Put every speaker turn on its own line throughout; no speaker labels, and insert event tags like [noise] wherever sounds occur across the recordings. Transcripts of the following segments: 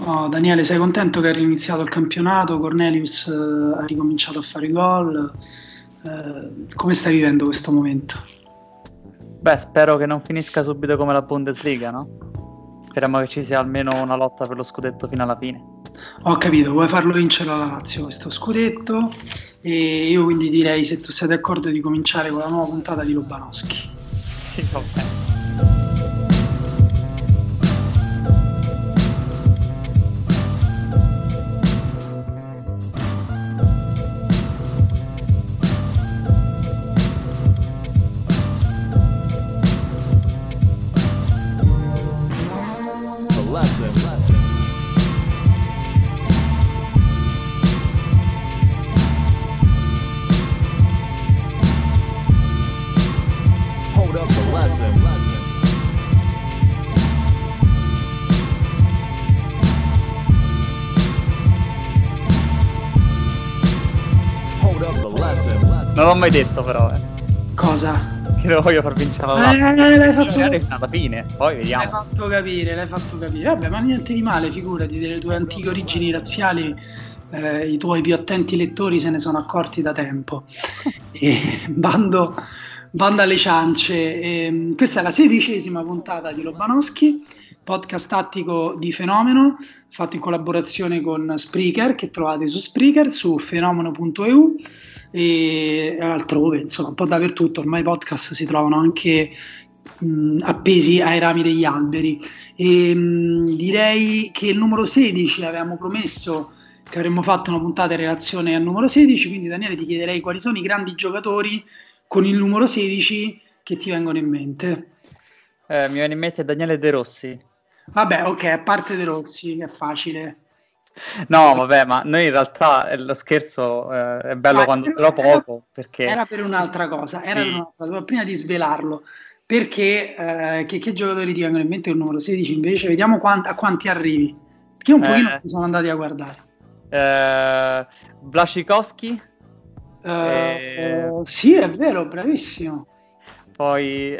Oh, Daniele, sei contento che hai iniziato il campionato? Cornelius eh, ha ricominciato a fare gol. Eh, come stai vivendo questo momento?
Beh, spero che non finisca subito come la Bundesliga, no? Speriamo che ci sia almeno una lotta per lo scudetto fino alla fine.
Ho capito, vuoi farlo vincere la Lazio questo scudetto? E io quindi direi, se tu sei d'accordo, di cominciare con la nuova puntata di Lobanowski.
Sì, va bene. L'ho mai detto però, eh.
Cosa?
Che lo voglio far vincere la
Eh, l'hai fatto,
Cioè, alla fine, poi
l'hai
vediamo.
fatto capire, l'hai fatto capire. Vabbè, ma niente di male, figurati, delle tue antiche origini razziali, eh, i tuoi più attenti lettori se ne sono accorti da tempo. [laughs] E bando, bando alle ciance. Ehm, questa è la sedicesima puntata di Lobanowski, podcast tattico di Fenomeno, fatto in collaborazione con Spreaker, che trovate su Spreaker, su fenomeno.eu e altrove, insomma, un po' dappertutto. Ormai i podcast si trovano anche mh, appesi ai rami degli alberi. E, mh, direi che il numero 16 avevamo promesso che avremmo fatto una puntata in relazione al numero 16, quindi Daniele ti chiederei quali sono i grandi giocatori con il numero 16 che ti vengono in mente.
Eh, mi viene in mente Daniele De Rossi.
Vabbè, ok, a parte De Rossi, è facile.
No, vabbè, ma noi in realtà eh, lo scherzo eh, è bello
Dai,
quando
però-
dura poco, perché
Era per un'altra cosa, era
Sì.
un'altra cosa, prima di svelarlo, perché eh, che, che giocatori ti vengono in mente il numero 16 invece? Vediamo quant- a quanti arrivi. Perché un
Eh.
pochino sono andati a guardare.
eh, Blaszczykowski,
Eh,
Eh.
eh, sì, è vero, bravissimo.
poi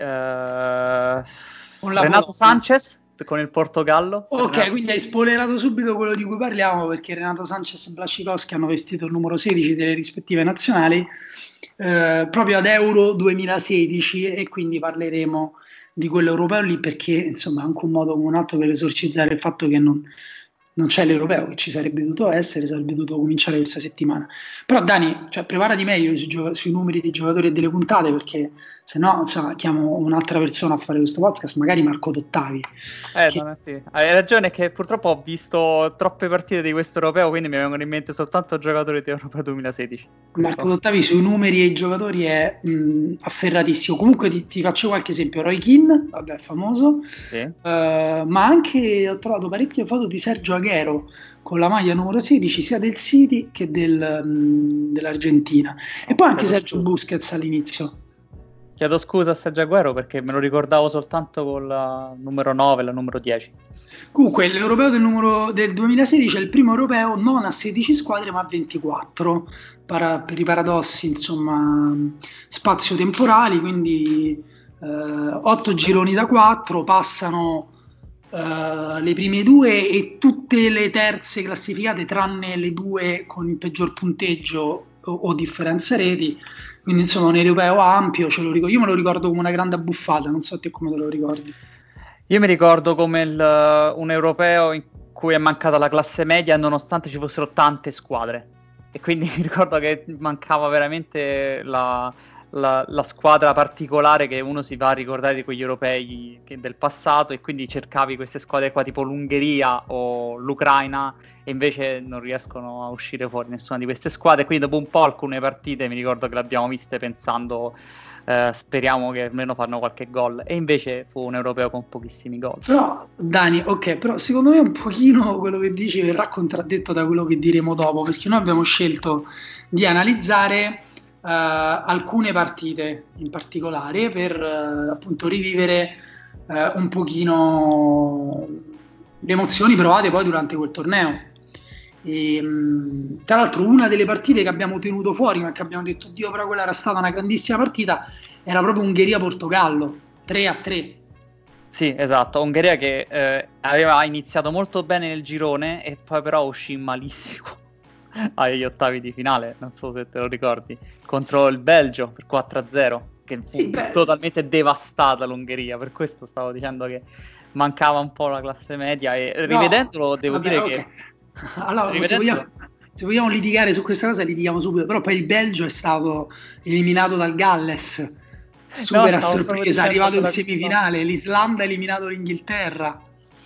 Renato. Sanchez con il Portogallo.
Ok,
Renato-
quindi hai spoilerato subito quello di cui parliamo perché Renato Sanchez e Blascicoschi hanno vestito il numero 16 delle rispettive nazionali eh, proprio ad Euro 2016 e quindi parleremo di quello europeo lì perché insomma è anche un modo come un altro per esorcizzare il fatto che non, non c'è l'europeo che ci sarebbe dovuto essere, sarebbe dovuto cominciare questa settimana. Però Dani, cioè, preparati meglio sui, sui numeri dei giocatori e delle puntate perché se no insomma, chiamo un'altra persona a fare questo podcast, magari Marco Dottavi.
Eh,
che-
no, sì. Hai ragione che purtroppo ho visto troppe partite di questo europeo, quindi mi vengono in mente soltanto giocatori di Europeo 2016.
Marco Dottavi sui numeri e i giocatori è mh, afferratissimo. Comunque ti, ti faccio qualche esempio. Roy Keane, vabbè, famoso,
Sì.
eh, ma anche ho trovato parecchie foto di Sergio Aguero con la maglia numero 16 sia del City che del, mh, dell'Argentina. E poi anche Sergio. Busquets all'inizio.
Chiedo scusa a Sergio Aguero perché me lo ricordavo soltanto con la numero 9 e la numero 10.
Comunque l'europeo del, numero, del 2016 è il primo europeo non a 16 squadre ma a 24, para- per i paradossi insomma spazio-temporali, quindi 8 gironi da 4, passano eh, le prime due e tutte le terze classificate tranne le due con il peggior punteggio o, o differenza reti, quindi insomma un europeo ampio, ce lo ricordo. io me lo ricordo come una grande abbuffata, non so te come te lo ricordi.
Io mi ricordo come il- un europeo in cui è mancata la classe media nonostante ci fossero tante squadre. E quindi [laughs] mi ricordo che mancava veramente la, la- la squadra particolare che uno si va a ricordare di quegli europei del passato e quindi cercavi queste squadre qua tipo l'Ungheria o l'Ucraina e invece non riescono a uscire fuori nessuna di queste squadre. Quindi dopo un po' alcune partite mi ricordo che le abbiamo viste pensando eh, speriamo che almeno fanno qualche gol e invece fu un europeo con pochissimi gol.
Però, Dani, ok, però secondo me un pochino quello che dici verrà contraddetto da quello che diremo dopo, perché noi abbiamo scelto di analizzare alcune partite in particolare per eh, appunto rivivere eh, un pochino le emozioni provate poi durante quel torneo. E, mh, tra l'altro una delle partite che abbiamo tenuto fuori, ma che abbiamo detto, Dio, però quella era stata una grandissima partita, era proprio Ungheria-Portogallo, 3 a 3.
Sì, esatto, Ungheria che eh, aveva iniziato molto bene nel girone e poi però uscì malissimo [laughs] agli ottavi di finale, non so se te lo ricordi, contro il Belgio per 4-0, che fu sì, totalmente devastata l'Ungheria, per questo stavo dicendo che mancava un po' la classe media e rivedendolo devo
vabbè,
dire
okay.
che...
Allora, rivedendolo... [laughs] se, vogliamo, se vogliamo litigare su questa cosa litighiamo subito, però poi il Belgio è stato eliminato dal Galles. Super no, a sorpresa, è arrivato in semifinale, l'Islanda ha eliminato l'Inghilterra.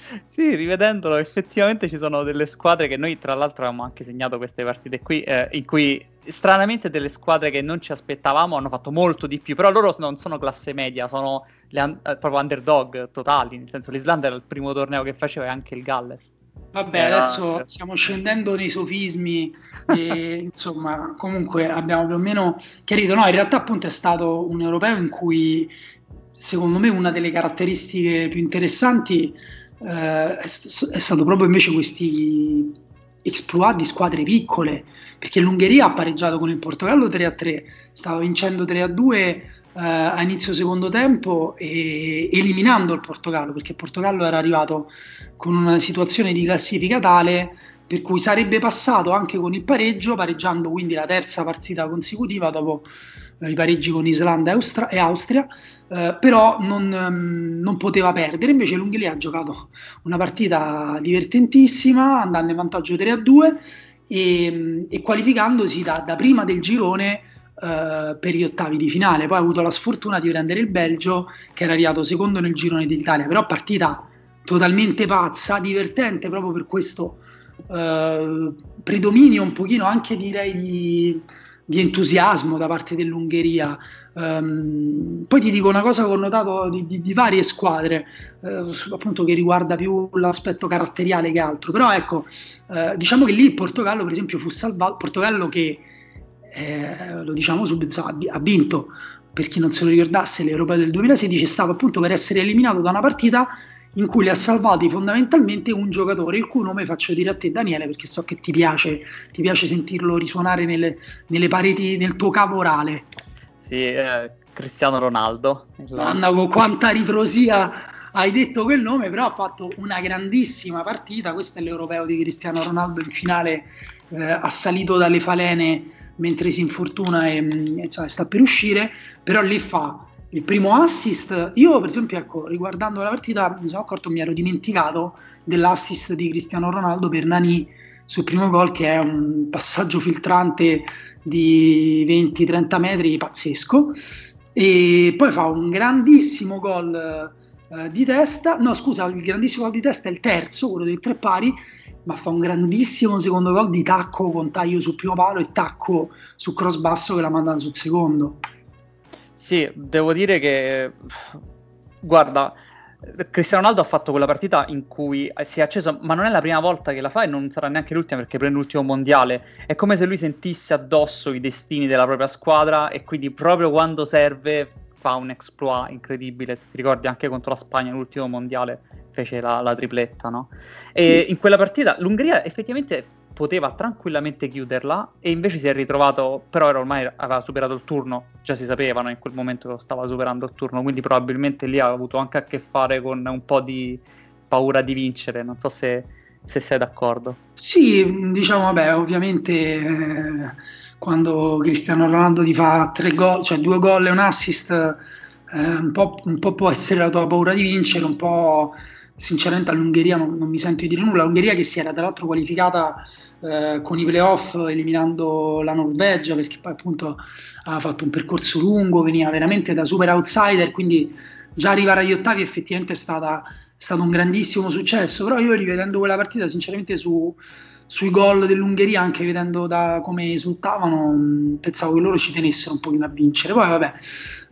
[laughs]
Sì, rivedendolo, effettivamente ci sono delle squadre che noi, tra l'altro, abbiamo anche segnato queste partite qui, eh, in cui stranamente delle squadre che non ci aspettavamo hanno fatto molto di più, però loro non sono classe media, sono le un- eh, proprio underdog totali, nel senso l'Islanda era il primo torneo che faceva e anche il Galles.
Vabbè, adesso stiamo scendendo nei sofismi e [laughs] insomma, comunque abbiamo più o meno chiarito. No, in realtà appunto è stato un europeo in cui secondo me una delle caratteristiche più interessanti eh, è, è, stato proprio invece questi exploit di squadre piccole, perché l'Ungheria ha pareggiato con il Portogallo 3-3, stava vincendo 3-2 Uh, a inizio secondo tempo e, eliminando il Portogallo perché il Portogallo era arrivato con una situazione di classifica tale per cui sarebbe passato anche con il pareggio pareggiando quindi la terza partita consecutiva dopo i pareggi con Islanda e, Austria uh, però non, um, non, poteva perdere invece l'Ungheria ha giocato una partita divertentissima andando in vantaggio 3 a 2 e, e qualificandosi da, da prima del girone Uh, per gli ottavi di finale. Poi ha avuto la sfortuna di prendere il Belgio, che era arrivato secondo nel girone d'Italia, però partita totalmente pazza, divertente proprio per questo uh, predominio un pochino anche direi di, di entusiasmo da parte dell'Ungheria. Um, poi ti dico una cosa che ho notato di, di, di varie squadre, uh, appunto che riguarda più l'aspetto caratteriale che altro, però ecco, diciamo che lì il Portogallo per esempio fu salvato, Portogallo che eh, lo diciamo subito, ha vinto, per chi non se lo ricordasse, l'Europeo del 2016 è stato appunto per essere eliminato da una partita in cui li ha salvati fondamentalmente un giocatore, il cui nome faccio dire a te Daniele perché so che ti piace, ti piace sentirlo risuonare nelle, nelle pareti nel tuo cavo orale.
Sì, eh, Cristiano Ronaldo.
Anna, con quanta ritrosia hai detto quel nome, però ha fatto una grandissima partita, questo è l'Europeo di Cristiano Ronaldo in finale, eh, ha salito dalle falene mentre si infortuna e, mm, insomma, sta per uscire, però lì fa il primo assist. Io, per esempio, ecco, riguardando la partita, mi sono accorto, mi ero dimenticato dell'assist di Cristiano Ronaldo per Nani sul primo gol, che è un passaggio filtrante di 20-30 metri pazzesco. E poi fa un grandissimo gol eh, di testa. No, scusa, il grandissimo gol di testa è il terzo, quello dei tre pari ma fa un grandissimo secondo gol di tacco con taglio sul primo palo e tacco su cross basso che la mandano sul secondo.
Sì, devo dire che guarda, Cristiano Ronaldo ha fatto quella partita in cui si è acceso, ma non è la prima volta che la fa e non sarà neanche l'ultima perché prende l'ultimo mondiale. È come se lui sentisse addosso i destini della propria squadra e quindi proprio quando serve fa un exploit incredibile. Se ti ricordi anche contro la Spagna l'ultimo mondiale fece la, la tripletta, no? E in quella partita l'Ungheria effettivamente poteva tranquillamente chiuderla e invece si è ritrovato, però era ormai aveva superato il turno, già si sapevano in quel momento che stava superando il turno, quindi probabilmente lì ha avuto anche a che fare con un po' di paura di vincere, non so se, se sei d'accordo.
Sì, diciamo, vabbè, ovviamente eh, quando Cristiano Ronaldo ti fa tre gol, cioè due gol e un assist, eh, un, po', un po' può essere la tua paura di vincere, un po' sinceramente all'Ungheria non, non mi sento di dire nulla. L'Ungheria che si era tra l'altro qualificata eh, con i playoff eliminando la Norvegia perché poi appunto ha fatto un percorso lungo, veniva veramente da super outsider, quindi già arrivare agli ottavi effettivamente è, stata, stato un grandissimo successo, però io rivedendo quella partita sinceramente su, sui gol dell'Ungheria, anche vedendo da come esultavano, pensavo che loro ci tenessero un pochino a vincere. Poi vabbè,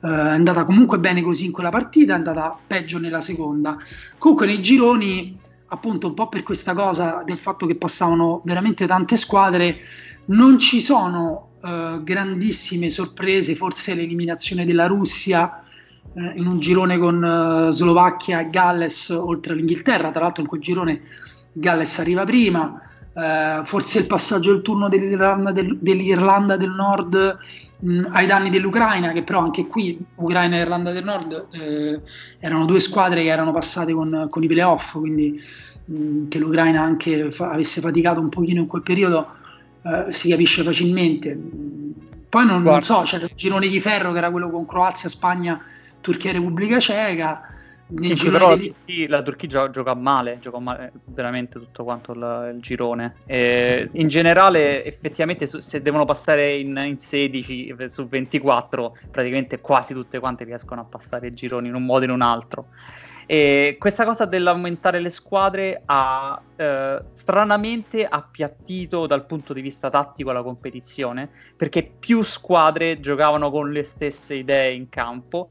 Uh, è andata comunque bene così in quella partita, è andata peggio nella seconda. Comunque nei gironi, appunto un po' per questa cosa del fatto che passavano veramente tante squadre, non ci sono uh, grandissime sorprese, forse l'eliminazione della Russia uh, in un girone con Slovacchia e Galles oltre all'Inghilterra, tra l'altro in quel girone Galles arriva prima. Eh, forse il passaggio del turno dell'Irlanda del, dell'Irlanda del Nord mh, ai danni dell'Ucraina, che però anche qui Ucraina e Irlanda del Nord eh, erano due squadre che erano passate con, con i playoff, quindi mh, che l'Ucraina anche fa, avesse faticato un pochino in quel periodo eh, si capisce facilmente. Poi non, non so, c'era il girone di ferro che era quello con Croazia, Spagna, Turchia e Repubblica Ceca
nel girone però dei... la, Turchia, gioca, gioca, male, gioca male veramente tutto quanto il, il girone. E in generale, effettivamente, se devono passare in, in, 16 su 24, praticamente quasi tutte quante riescono a passare i gironi in un modo o in un altro. E questa cosa dell'aumentare le squadre ha eh, stranamente appiattito dal punto di vista tattico la competizione, perché più squadre giocavano con le stesse idee in campo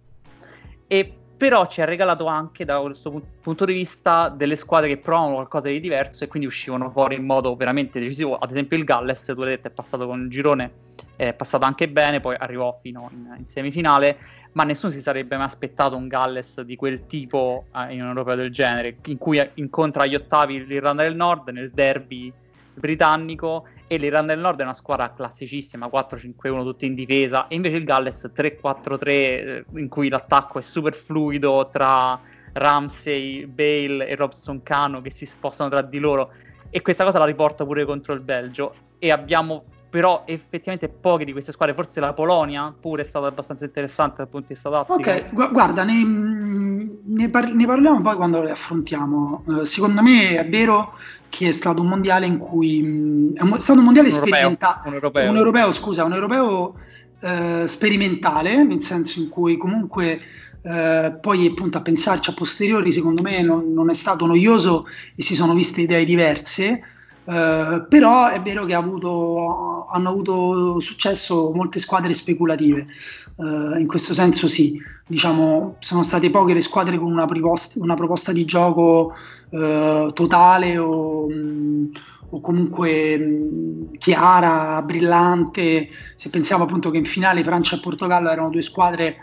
e però ci ha regalato anche da questo punto di vista delle squadre che provavano qualcosa di diverso e quindi uscivano fuori in modo veramente decisivo. Ad esempio il Galles, tu l'hai detto, è passato con il girone, è passato anche bene, poi arrivò fino in, in semifinale, ma nessuno si sarebbe mai aspettato un Galles di quel tipo eh, in un europeo del genere, in cui incontra agli ottavi l'Irlanda del Nord nel derby britannico e l'Irlanda del Nord è una squadra classicissima, 4-5-1 tutti in difesa, e invece il Galles 3-4-3 eh, in cui l'attacco è super fluido tra Ramsey, Bale e Robson Cano che si spostano tra di loro e questa cosa la riporta pure contro il Belgio e abbiamo però effettivamente poche di queste squadre, forse la Polonia pure è stata abbastanza interessante dal punto di vista tattico.
Ok, gu- guarda, ne, ne, par- ne, parliamo poi quando le affrontiamo. Uh, secondo me è vero che è stato un mondiale in cui mh, è stato un mondiale sperimentale, un europeo. un europeo, scusa, un europeo uh, sperimentale, nel senso in cui comunque Uh, poi appunto a pensarci a posteriori secondo me non, non, è stato noioso e si sono viste idee diverse eh, però è vero che ha avuto, hanno avuto successo molte squadre speculative, uh, in questo senso sì, diciamo, sono state poche le squadre con una proposta, una proposta di gioco uh, totale o, mh, o comunque mh, chiara, brillante, se pensiamo appunto che in finale Francia e Portogallo erano due squadre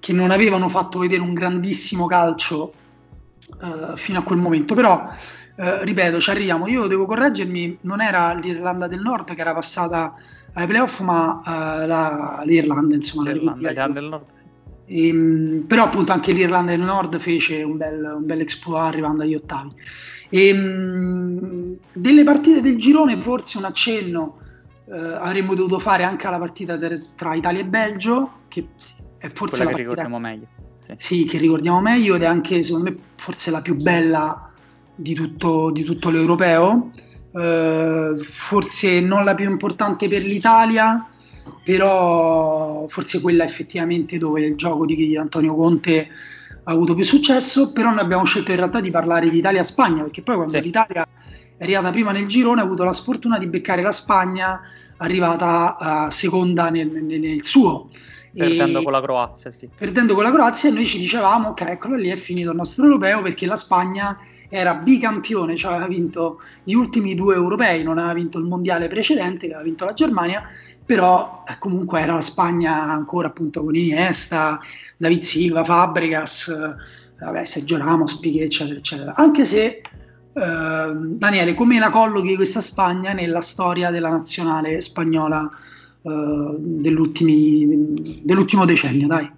che non avevano fatto vedere un grandissimo calcio fino a quel momento, però eh, ripeto, ci arriviamo. Io devo correggermi, non era l'Irlanda del Nord che era passata ai playoff, ma uh, la, l'Irlanda, insomma,
l'Irlanda, l'Irlanda del Nord.
E, ehm, però appunto anche l'Irlanda del Nord fece un bel, un bel exploit arrivando agli ottavi. E, um, delle partite del girone forse un accenno uh, avremmo dovuto fare anche alla partita ter- tra Italia e Belgio, che è forse
Quella
la
che ricordiamo meglio.
Sì. sì, che ricordiamo meglio ed è anche secondo me forse la più bella di tutto, di tutto l'europeo. Eh, forse non la più importante per l'Italia, però forse quella effettivamente dove il gioco di Antonio Conte ha avuto più successo, però noi abbiamo scelto in realtà di parlare di Italia-Spagna, perché poi quando sì. l'Italia è arrivata prima nel girone ha avuto la sfortuna di beccare la Spagna arrivata uh, seconda nel, nel, nel, suo.
Perdendo e, con la Croazia, sì.
Perdendo con la Croazia noi ci dicevamo, ok, eccolo lì è finito il nostro europeo perché la Spagna era bicampione, cioè aveva vinto gli ultimi due europei, non aveva vinto il mondiale precedente, che aveva vinto la Germania, però eh, comunque era la Spagna ancora appunto con Iniesta, David Silva, Fabregas, eh, vabbè, Sergio Ramos, Piquet, eccetera, eccetera. Anche se, eh, Daniele, come la collochi questa Spagna nella storia della nazionale spagnola eh, dell'ultimo decennio, dai?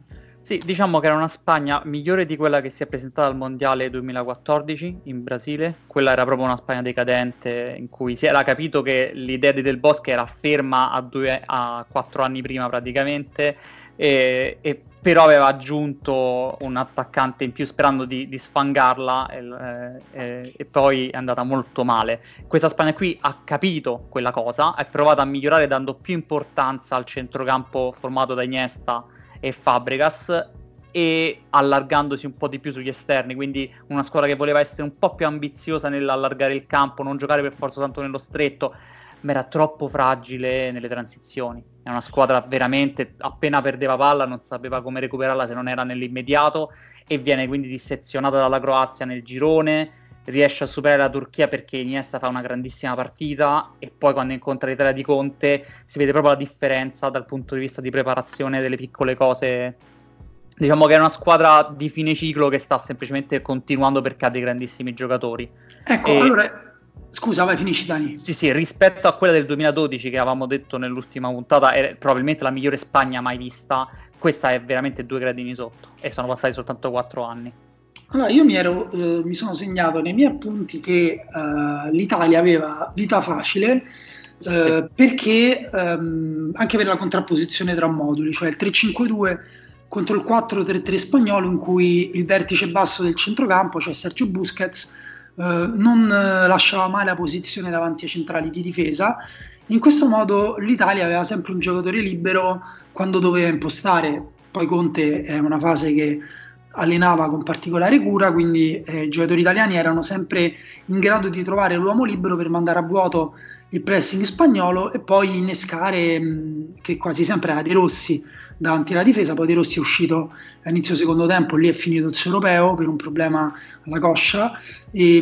Sì, diciamo che era una Spagna migliore di quella che si è presentata al Mondiale 2014 in Brasile. Quella era proprio una Spagna decadente in cui si era capito che l'idea di Del Bosque era ferma a, due, a quattro anni prima praticamente, e, e però aveva aggiunto un attaccante in più sperando di, di sfangarla e, e, e, poi è andata molto male. Questa Spagna qui ha capito quella cosa, ha provato a migliorare dando più importanza al centrocampo formato da Iniesta e Fabregas e allargandosi un po' di più sugli esterni, quindi una squadra che voleva essere un po' più ambiziosa nell'allargare il campo, non giocare per forza tanto nello stretto, ma era troppo fragile nelle transizioni. È una squadra veramente, appena perdeva palla non sapeva come recuperarla se non era nell'immediato e viene quindi dissezionata dalla Croazia nel girone, riesce a superare la Turchia perché Iniesta fa una grandissima partita e poi quando incontra l'Italia di Conte si vede proprio la differenza dal punto di vista di preparazione delle piccole cose. Diciamo che è una squadra di fine ciclo che sta semplicemente continuando perché ha dei grandissimi giocatori.
Ecco, e... allora Scusa, vai, finisci Dani.
Sì, sì, rispetto a quella del 2012 che avevamo detto nell'ultima puntata, è probabilmente la migliore Spagna mai vista, questa è veramente due gradini sotto e sono passati soltanto quattro anni.
Allora, io mi, ero, eh, mi sono segnato nei miei appunti che eh, l'Italia aveva vita facile eh, sì. perché ehm, anche per la contrapposizione tra moduli, cioè il 3-5-2 contro il 4-3-3 spagnolo in cui il vertice basso del centrocampo, cioè Sergio Busquets, eh, non eh, lasciava mai la posizione davanti ai centrali di difesa. In questo modo l'Italia aveva sempre un giocatore libero quando doveva impostare. Poi Conte è una fase che allenava con particolare cura, quindi eh, i giocatori italiani erano sempre in grado di trovare l'uomo libero per mandare a vuoto il pressing spagnolo e poi innescare, mh, che quasi sempre era De Rossi, davanti alla difesa, poi De Rossi è uscito all'inizio secondo tempo, lì è finito il suo europeo per un problema alla coscia. E,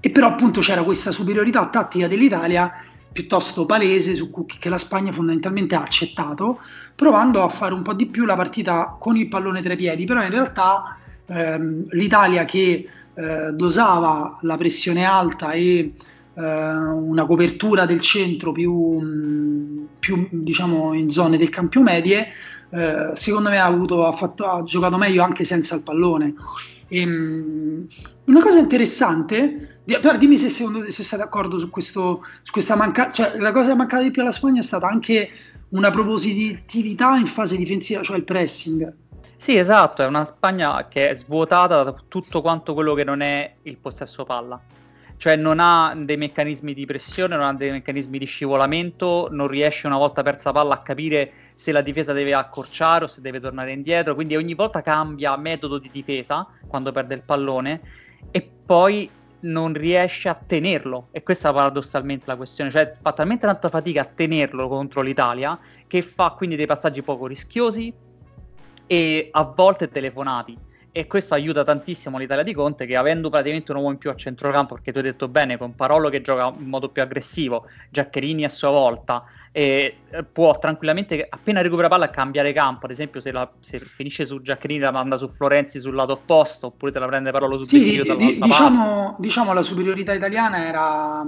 e però appunto c'era questa superiorità tattica dell'Italia piuttosto palese su cui, che la Spagna fondamentalmente ha accettato, provando a fare un po' di più la partita con il pallone tra i piedi, però in realtà ehm, l'Italia che eh, dosava la pressione alta e eh, una copertura del centro più, più diciamo in zone del campo medie, eh, secondo me ha, avuto, ha, fatto, ha, giocato meglio anche senza il pallone. E, ehm, una cosa interessante, però dimmi se, secondo, se sei d'accordo su, questo, su questa mancanza, cioè la cosa che è mancata di più alla Spagna è stata anche una propositività in fase difensiva, cioè il pressing.
Sì, esatto, è una Spagna che è svuotata da tutto quanto quello che non è il possesso palla. Cioè non ha dei meccanismi di pressione, non ha dei meccanismi di scivolamento, non riesce una volta persa palla a capire se la difesa deve accorciare o se deve tornare indietro, quindi ogni volta cambia metodo di difesa quando perde il pallone. E poi non riesce a tenerlo. E questa è paradossalmente la questione, cioè fa talmente tanta fatica a tenerlo contro l'Italia che fa quindi dei passaggi poco rischiosi e a volte telefonati e questo aiuta tantissimo l'Italia di Conte che avendo praticamente un uomo in più a centrocampo perché tu hai detto bene con Parolo che gioca in modo più aggressivo Giaccherini a sua volta e eh, può tranquillamente appena recupera palla cambiare campo ad esempio se, la, se finisce su Giaccherini la manda su Florenzi sul lato opposto oppure se la prende Parolo su
sì, di, diciamo, diciamo la superiorità italiana era,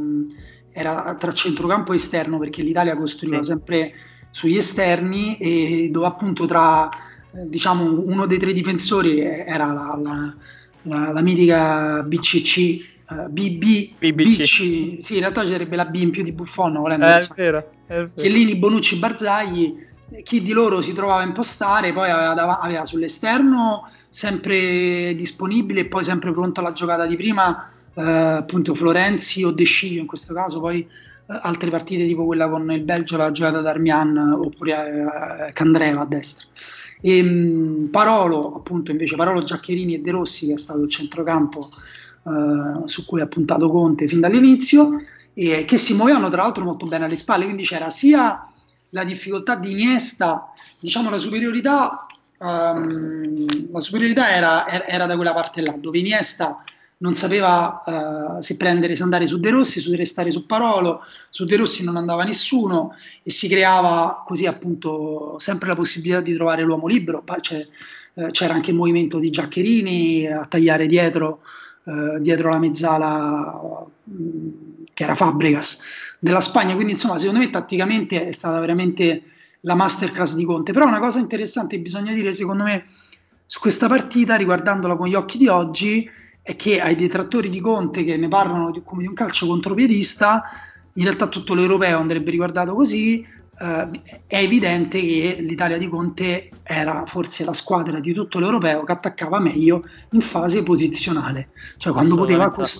era, tra centrocampo e esterno perché l'Italia costruiva sì. sempre sugli esterni e dove appunto tra diciamo, uno dei tre difensori era la, la, la, la mitica BCC, uh, eh, BB, BBC. sì, in realtà sarebbe la B in più di Buffon, volendo,
eh, è vero, è vero.
Chiellini, Bonucci, Barzagli, chi di loro si trovava a impostare, poi aveva, aveva sull'esterno sempre disponibile e poi sempre pronto alla giocata di prima, eh, appunto Florenzi o De Sciglio in questo caso, poi eh, altre partite tipo quella con il Belgio, la giocata da Armian oppure eh, Candreva a destra. E, ehm, Parolo, appunto, invece Parolo Giaccherini e De Rossi, che è stato il centrocampo eh, su cui ha puntato Conte fin dall'inizio, e che si muovevano tra l'altro molto bene alle spalle, quindi c'era sia la difficoltà di Iniesta, diciamo la superiorità, um, la superiorità era, era, da quella parte là, dove Iniesta non sapeva uh, se prendere, se andare su De Rossi, se restare su Parolo, su De Rossi non andava nessuno e si creava così appunto sempre la possibilità di trovare l'uomo libero, C'è, uh, c'era anche il movimento di Giaccherini a tagliare dietro, uh, dietro la mezzala che era Fabregas della Spagna, quindi insomma secondo me tatticamente è stata veramente la masterclass di Conte, però una cosa interessante bisogna dire secondo me su questa partita riguardandola con gli occhi di oggi è che ai detrattori di Conte che ne parlano di, come di un calcio contropiedista, in realtà tutto l'europeo andrebbe riguardato così, eh, è evidente che l'Italia di Conte era forse la squadra di tutto l'europeo che attaccava meglio in fase posizionale, cioè quando poteva, cos-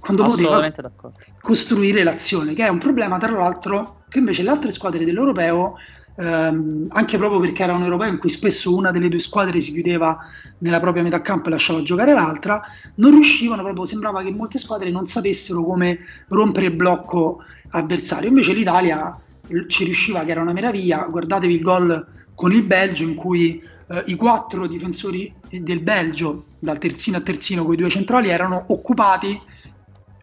quando poteva costruire l'azione, che è un problema tra l'altro che invece le altre squadre dell'europeo ehm, anche proprio perché era un europeo in cui spesso una delle due squadre si chiudeva nella propria metà campo e lasciava giocare l'altra, non riuscivano proprio, sembrava che molte squadre non sapessero come rompere il blocco avversario. Invece l'Italia ci riusciva, che era una meraviglia. Guardatevi il gol con il Belgio in cui eh, i quattro difensori del Belgio, dal terzino a terzino con i due centrali, erano occupati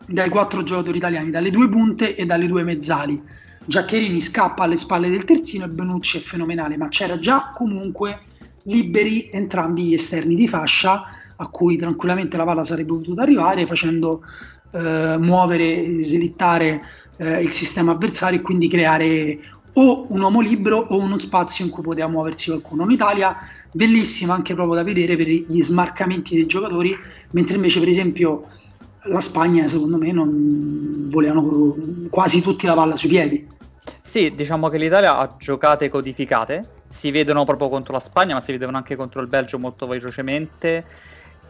dai quattro giocatori italiani, dalle due punte e dalle due mezzali. Giaccherini scappa alle spalle del terzino e Benucci è fenomenale, ma c'era già comunque liberi entrambi gli esterni di fascia a cui tranquillamente la palla sarebbe potuta arrivare facendo eh, muovere, slittare eh, il sistema avversario e quindi creare o un uomo libero o uno spazio in cui poteva muoversi qualcuno. In Italia bellissima anche proprio da vedere per gli smarcamenti dei giocatori, mentre invece per esempio la Spagna secondo me non volevano quasi tutti la palla sui piedi.
Sì, diciamo che l'Italia ha giocate codificate, si vedono proprio contro la Spagna, ma si vedono anche contro il Belgio molto velocemente,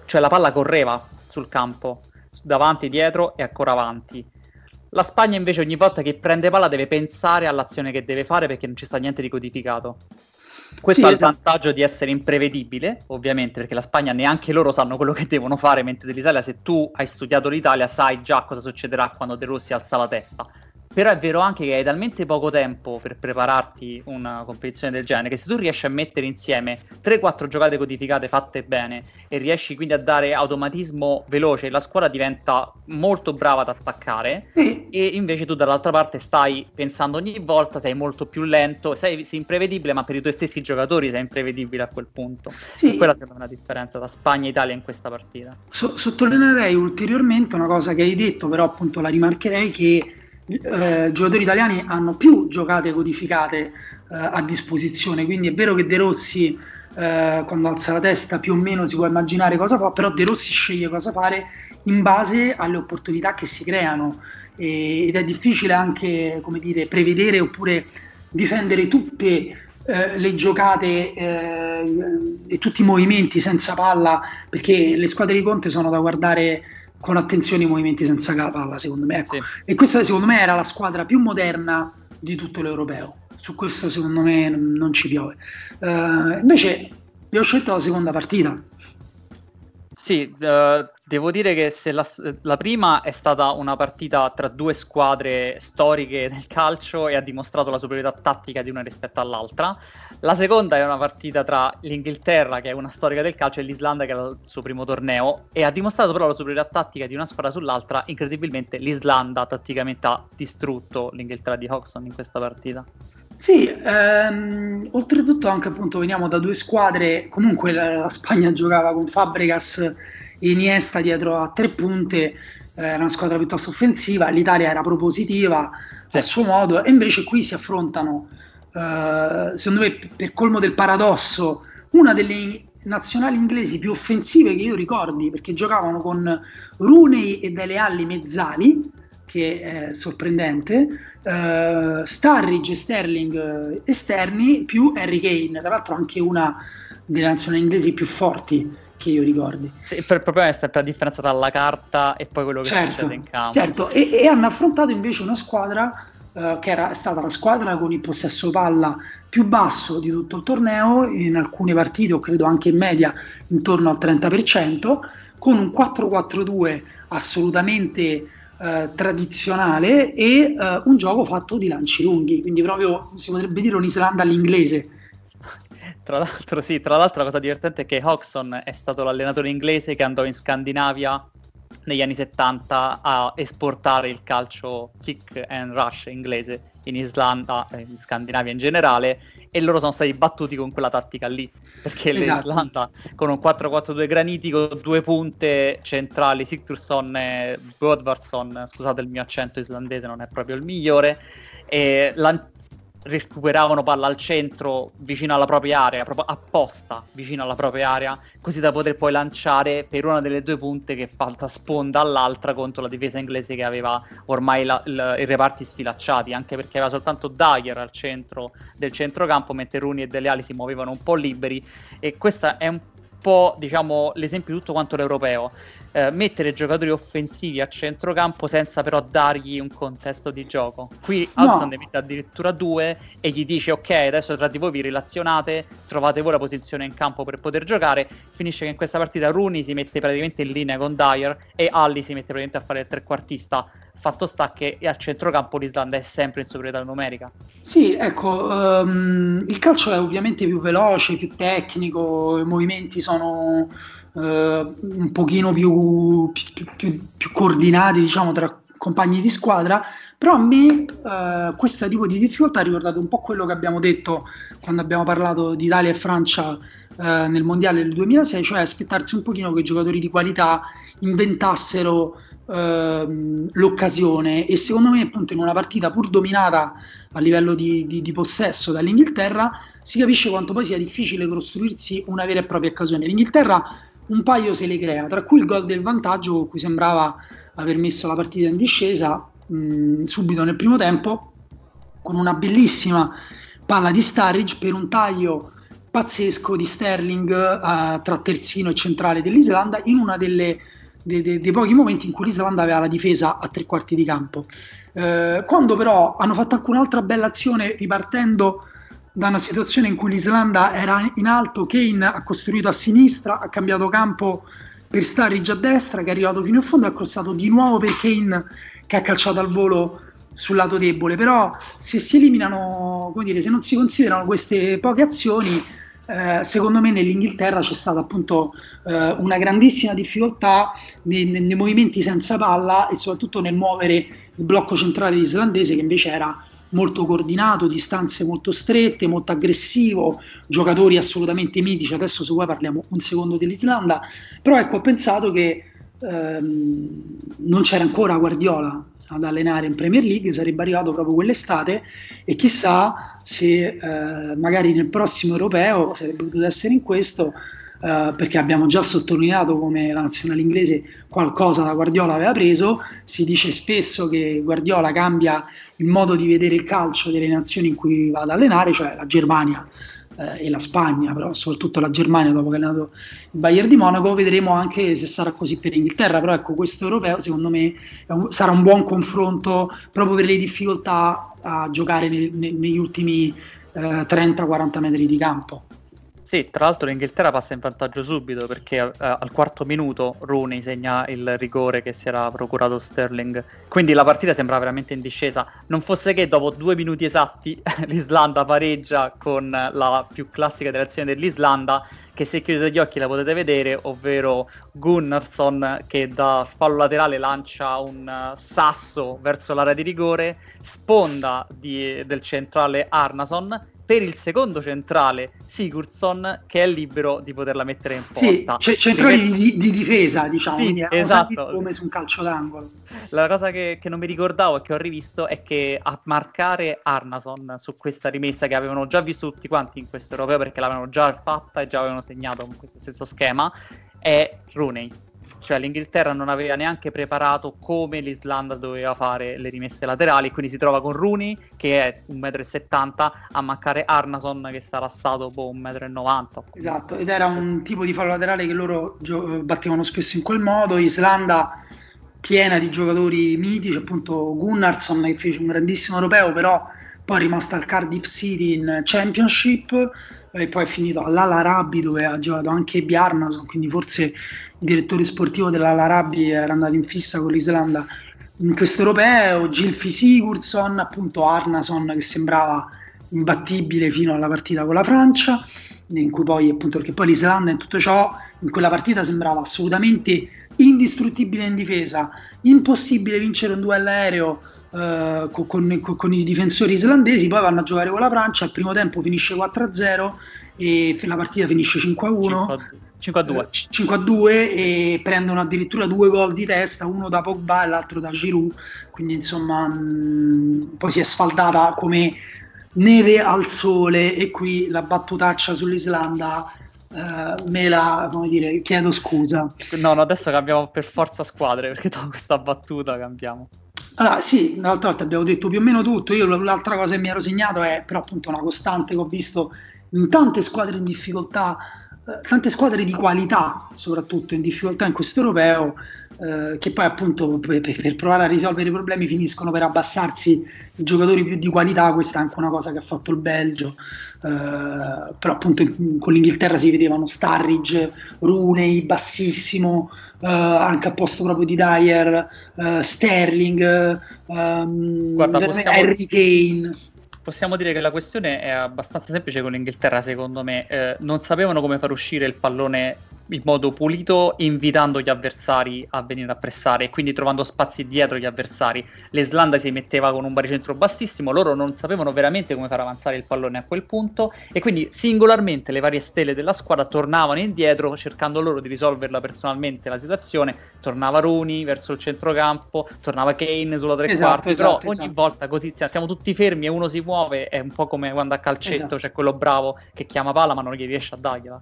cioè la palla correva sul campo, davanti, dietro e ancora avanti. La Spagna invece ogni volta che prende palla deve pensare all'azione che deve fare perché non ci sta niente di codificato. Questo sì, ha esatto. il vantaggio di essere imprevedibile, ovviamente, perché la Spagna neanche loro sanno quello che devono fare, mentre dell'Italia, se tu hai studiato l'Italia, sai già cosa succederà quando De Rossi alza la testa. Però è vero anche che hai talmente poco tempo per prepararti una competizione del genere che se tu riesci a mettere insieme 3-4 giocate codificate fatte bene e riesci quindi a dare automatismo veloce, la squadra diventa molto brava ad attaccare mm. e invece tu dall'altra parte stai pensando ogni volta, sei molto più lento, sei, sei imprevedibile ma per i tuoi stessi giocatori sei imprevedibile a quel punto. Sì. E quella è una differenza tra Spagna e Italia in questa partita.
So- sottolineerei ulteriormente una cosa che hai detto, però appunto la rimarcherei che eh, giocatori italiani hanno più giocate codificate eh, a disposizione, quindi è vero che De Rossi eh, quando alza la testa più o meno si può immaginare cosa fa, però De Rossi sceglie cosa fare in base alle opportunità che si creano. E, ed è difficile anche come dire, prevedere oppure difendere tutte eh, le giocate eh, e tutti i movimenti senza palla perché le squadre di Conte sono da guardare con attenzione i movimenti senza palla, secondo me. Ecco. Sì. E questa, secondo me, era la squadra più moderna di tutto l'europeo. Su questo, secondo me, non, ci piove. Uh, invece, vi ho scelto la seconda partita.
Sì, uh, devo dire che se la, la, prima è stata una partita tra due squadre storiche del calcio e ha dimostrato la superiorità tattica di una rispetto all'altra, la seconda è una partita tra l'Inghilterra, che è una storica del calcio, e l'Islanda, che era il suo primo torneo, e ha dimostrato però la superiorità tattica di una squadra sull'altra. Incredibilmente, l'Islanda tatticamente ha distrutto l'Inghilterra di Hodgson in questa partita.
Sì, ehm, oltretutto anche appunto veniamo da due squadre, comunque la, la Spagna giocava con Fabregas Iniesta dietro a tre punte, eh, era una squadra piuttosto offensiva, l'Italia era propositiva sì. a suo modo, e invece qui si affrontano uh, secondo me per colmo del paradosso, una delle nazionali inglesi più offensive che io ricordi, perché giocavano con Rooney e Dele Alli mezzali, che è sorprendente, uh, Starridge e Sterling esterni, più Harry Kane, tra l'altro anche una delle nazionali inglesi più forti che io ricordi.
Sì, per, proprio è la differenza tra la carta e poi quello che certo, succede in campo.
Certo, e, e hanno affrontato invece una squadra eh, che era stata la squadra con il possesso palla più basso di tutto il torneo, in alcune partite o credo anche in media intorno al 30%, con un 4-4-2 assolutamente eh, tradizionale e eh, un gioco fatto di lanci lunghi, quindi proprio si potrebbe dire un'Islanda all'inglese.
Tra l'altro, sì, tra l'altro la cosa divertente è che Hodgson è stato l'allenatore inglese che andò in Scandinavia negli anni 70 a esportare il calcio kick and rush inglese in Islanda, eh, in Scandinavia in generale, e loro sono stati battuti con quella tattica lì, perché esatto. l'Islanda con un 4-4-2 granitico, due punte centrali, Sigtursson e Godvarsson, scusate il mio accento islandese non è proprio il migliore, e recuperavano palla al centro vicino alla propria area, proprio apposta vicino alla propria area, così da poter poi lanciare per una delle due punte che falta sponda all'altra contro la difesa inglese che aveva ormai la, la, i reparti sfilacciati, anche perché aveva soltanto Dyer al centro del centrocampo, mentre Rooney e Dele Ali si muovevano un po' liberi. E questo è un po' diciamo l'esempio di tutto quanto l'europeo eh, mettere giocatori offensivi a centrocampo senza però dargli un contesto di gioco. Qui Hudson ne mette addirittura due e gli dice ok, adesso tra di voi vi relazionate, trovate voi la posizione in campo per poter giocare. Finisce che in questa partita Rooney si mette praticamente in linea con Dyer e Alli si mette praticamente a fare il trequartista fatto sta che a centrocampo l'Islanda è sempre in superiorità numerica.
Sì, ecco, um, il calcio è ovviamente più veloce, più tecnico, i movimenti sono eh, un pochino più, più, più, più, coordinati diciamo tra compagni di squadra però a me eh, questo tipo di difficoltà ha ricordato un po' quello che abbiamo detto quando abbiamo parlato di Italia e Francia eh, nel mondiale del 2006 cioè aspettarsi un pochino che i giocatori di qualità inventassero ehm, l'occasione e secondo me appunto in una partita pur dominata a livello di, di, di, possesso dall'Inghilterra si capisce quanto poi sia difficile costruirsi una vera e propria occasione. L'Inghilterra un paio se le crea, tra cui il gol del vantaggio con cui sembrava aver messo la partita in discesa mh, subito nel primo tempo con una bellissima palla di Starridge per un taglio pazzesco di Sterling uh, tra terzino e centrale dell'Islanda in uno dei, dei, dei, pochi momenti in cui l'Islanda aveva la difesa a tre quarti di campo. Uh, quando però hanno fatto anche un'altra bella azione ripartendo da una situazione in cui l'Islanda era in alto, Kane ha costruito a sinistra, ha cambiato campo per Starridge a destra, che è arrivato fino in fondo, ha crossato di nuovo per Kane che ha calciato al volo sul lato debole, però se si eliminano, come dire, se non si considerano queste poche azioni, eh, secondo me nell'Inghilterra c'è stata appunto eh, una grandissima difficoltà nei, nei, movimenti senza palla e soprattutto nel muovere il blocco centrale islandese che invece era molto coordinato, distanze molto strette, molto aggressivo, giocatori assolutamente mitici. Adesso se vuoi parliamo un secondo dell'Islanda, però ecco ho pensato che ehm, non c'era ancora Guardiola ad allenare in Premier League, sarebbe arrivato proprio quell'estate e chissà se eh, magari nel prossimo europeo sarebbe potuto essere in questo. Uh, perché abbiamo già sottolineato come la nazionale inglese qualcosa da Guardiola aveva preso, si dice spesso che Guardiola cambia il modo di vedere il calcio delle nazioni in cui va ad allenare, cioè la Germania eh, e la Spagna, però soprattutto la Germania dopo che ha allenato il Bayern di Monaco, vedremo anche se sarà così per l'Inghilterra, però ecco questo europeo secondo me un, sarà un buon confronto proprio per le difficoltà a giocare nel, nel, negli ultimi eh, 30-40 metri di campo.
Sì, tra l'altro l'Inghilterra passa in vantaggio subito perché eh, al quarto minuto Rooney segna il rigore che si era procurato Sterling. Quindi la partita sembra veramente in discesa. Non fosse che dopo due minuti esatti [laughs] l'Islanda pareggia con la più classica dell'azione dell'Islanda che se chiudete gli occhi la potete vedere, ovvero Gunnarsson che da fallo laterale lancia un uh, sasso verso l'area di rigore, sponda di, del centrale Arnason per il secondo centrale Sigurdsson che è libero di poterla mettere in porta.
Sì, c- centrali Perché... di, di, difesa, diciamo,
sì, esatto.
come su un calcio d'angolo.
La cosa che, che, non mi ricordavo e che ho rivisto è che a marcare Arnason su questa rimessa che avevano già visto tutti quanti in questo europeo perché l'avevano già fatta e già avevano segnato con questo stesso schema è Rooney cioè l'Inghilterra non aveva neanche preparato come l'Islanda doveva fare le rimesse laterali, quindi si trova con Rooney che è 1,70 m a mancare Arnason che sarà stato boh, 1,90 m.
Esatto, ed era un tipo di fallo laterale che loro gio- battevano spesso in quel modo, Islanda piena di giocatori mitici, appunto Gunnarsson che fece un grandissimo europeo, però poi è rimasto al Cardiff City in Championship e poi è finito all'Alarabi dove ha giocato anche Bjarnason, quindi forse direttore sportivo dell'Alarabi era andato in fissa con l'Islanda in questo europeo, Gilfi Sigurdsson, appunto Arnason che sembrava imbattibile fino alla partita con la Francia, in cui poi appunto perché poi l'Islanda in tutto ciò in quella partita sembrava assolutamente indistruttibile in difesa, impossibile vincere un duello aereo uh, con, con, con, i difensori islandesi, poi vanno a giocare con la Francia, al primo tempo finisce 4-0 e la partita finisce 5-1. 5-2. 5-2 e prendono addirittura due gol di testa, uno da Pogba e l'altro da Giroud, quindi insomma mh, poi si è sfaldata come neve al sole e qui la battutaccia sull'Islanda Uh, me la, come dire, chiedo scusa.
No, no, adesso cambiamo per forza squadre perché dopo questa battuta cambiamo.
Allora, sì, l'altra volta abbiamo detto più o meno tutto. Io l'altra cosa che mi ero segnato è però appunto una costante che ho visto in tante squadre in difficoltà, tante squadre di qualità, soprattutto in difficoltà in questo europeo, eh, che poi appunto per, per, provare a risolvere i problemi finiscono per abbassarsi i giocatori più di qualità. Questa è anche una cosa che ha fatto il Belgio. Eh, però appunto in, con l'Inghilterra si vedevano Starridge, Rooney, bassissimo, uh, anche a posto proprio di Dyer, uh, Sterling, um, Guarda, possiamo... Harry Kane.
Possiamo dire che la questione è abbastanza semplice con l'Inghilterra, secondo me. Eh, non sapevano come far uscire il pallone in modo pulito, invitando gli avversari a venire a pressare e quindi trovando spazi dietro gli avversari. L'Islanda si metteva con un baricentro bassissimo, loro non sapevano veramente come far avanzare il pallone a quel punto e quindi singolarmente le varie stelle della squadra tornavano indietro cercando loro di risolverla personalmente la situazione. Tornava Rooney verso il centrocampo, tornava Kane sulla tre esatto, quarti, esatto, però ogni esatto. volta così siamo tutti fermi e uno si muove, è un po' come quando a calcetto esatto. c'è quello bravo che chiama palla ma non gli riesce a dargliela.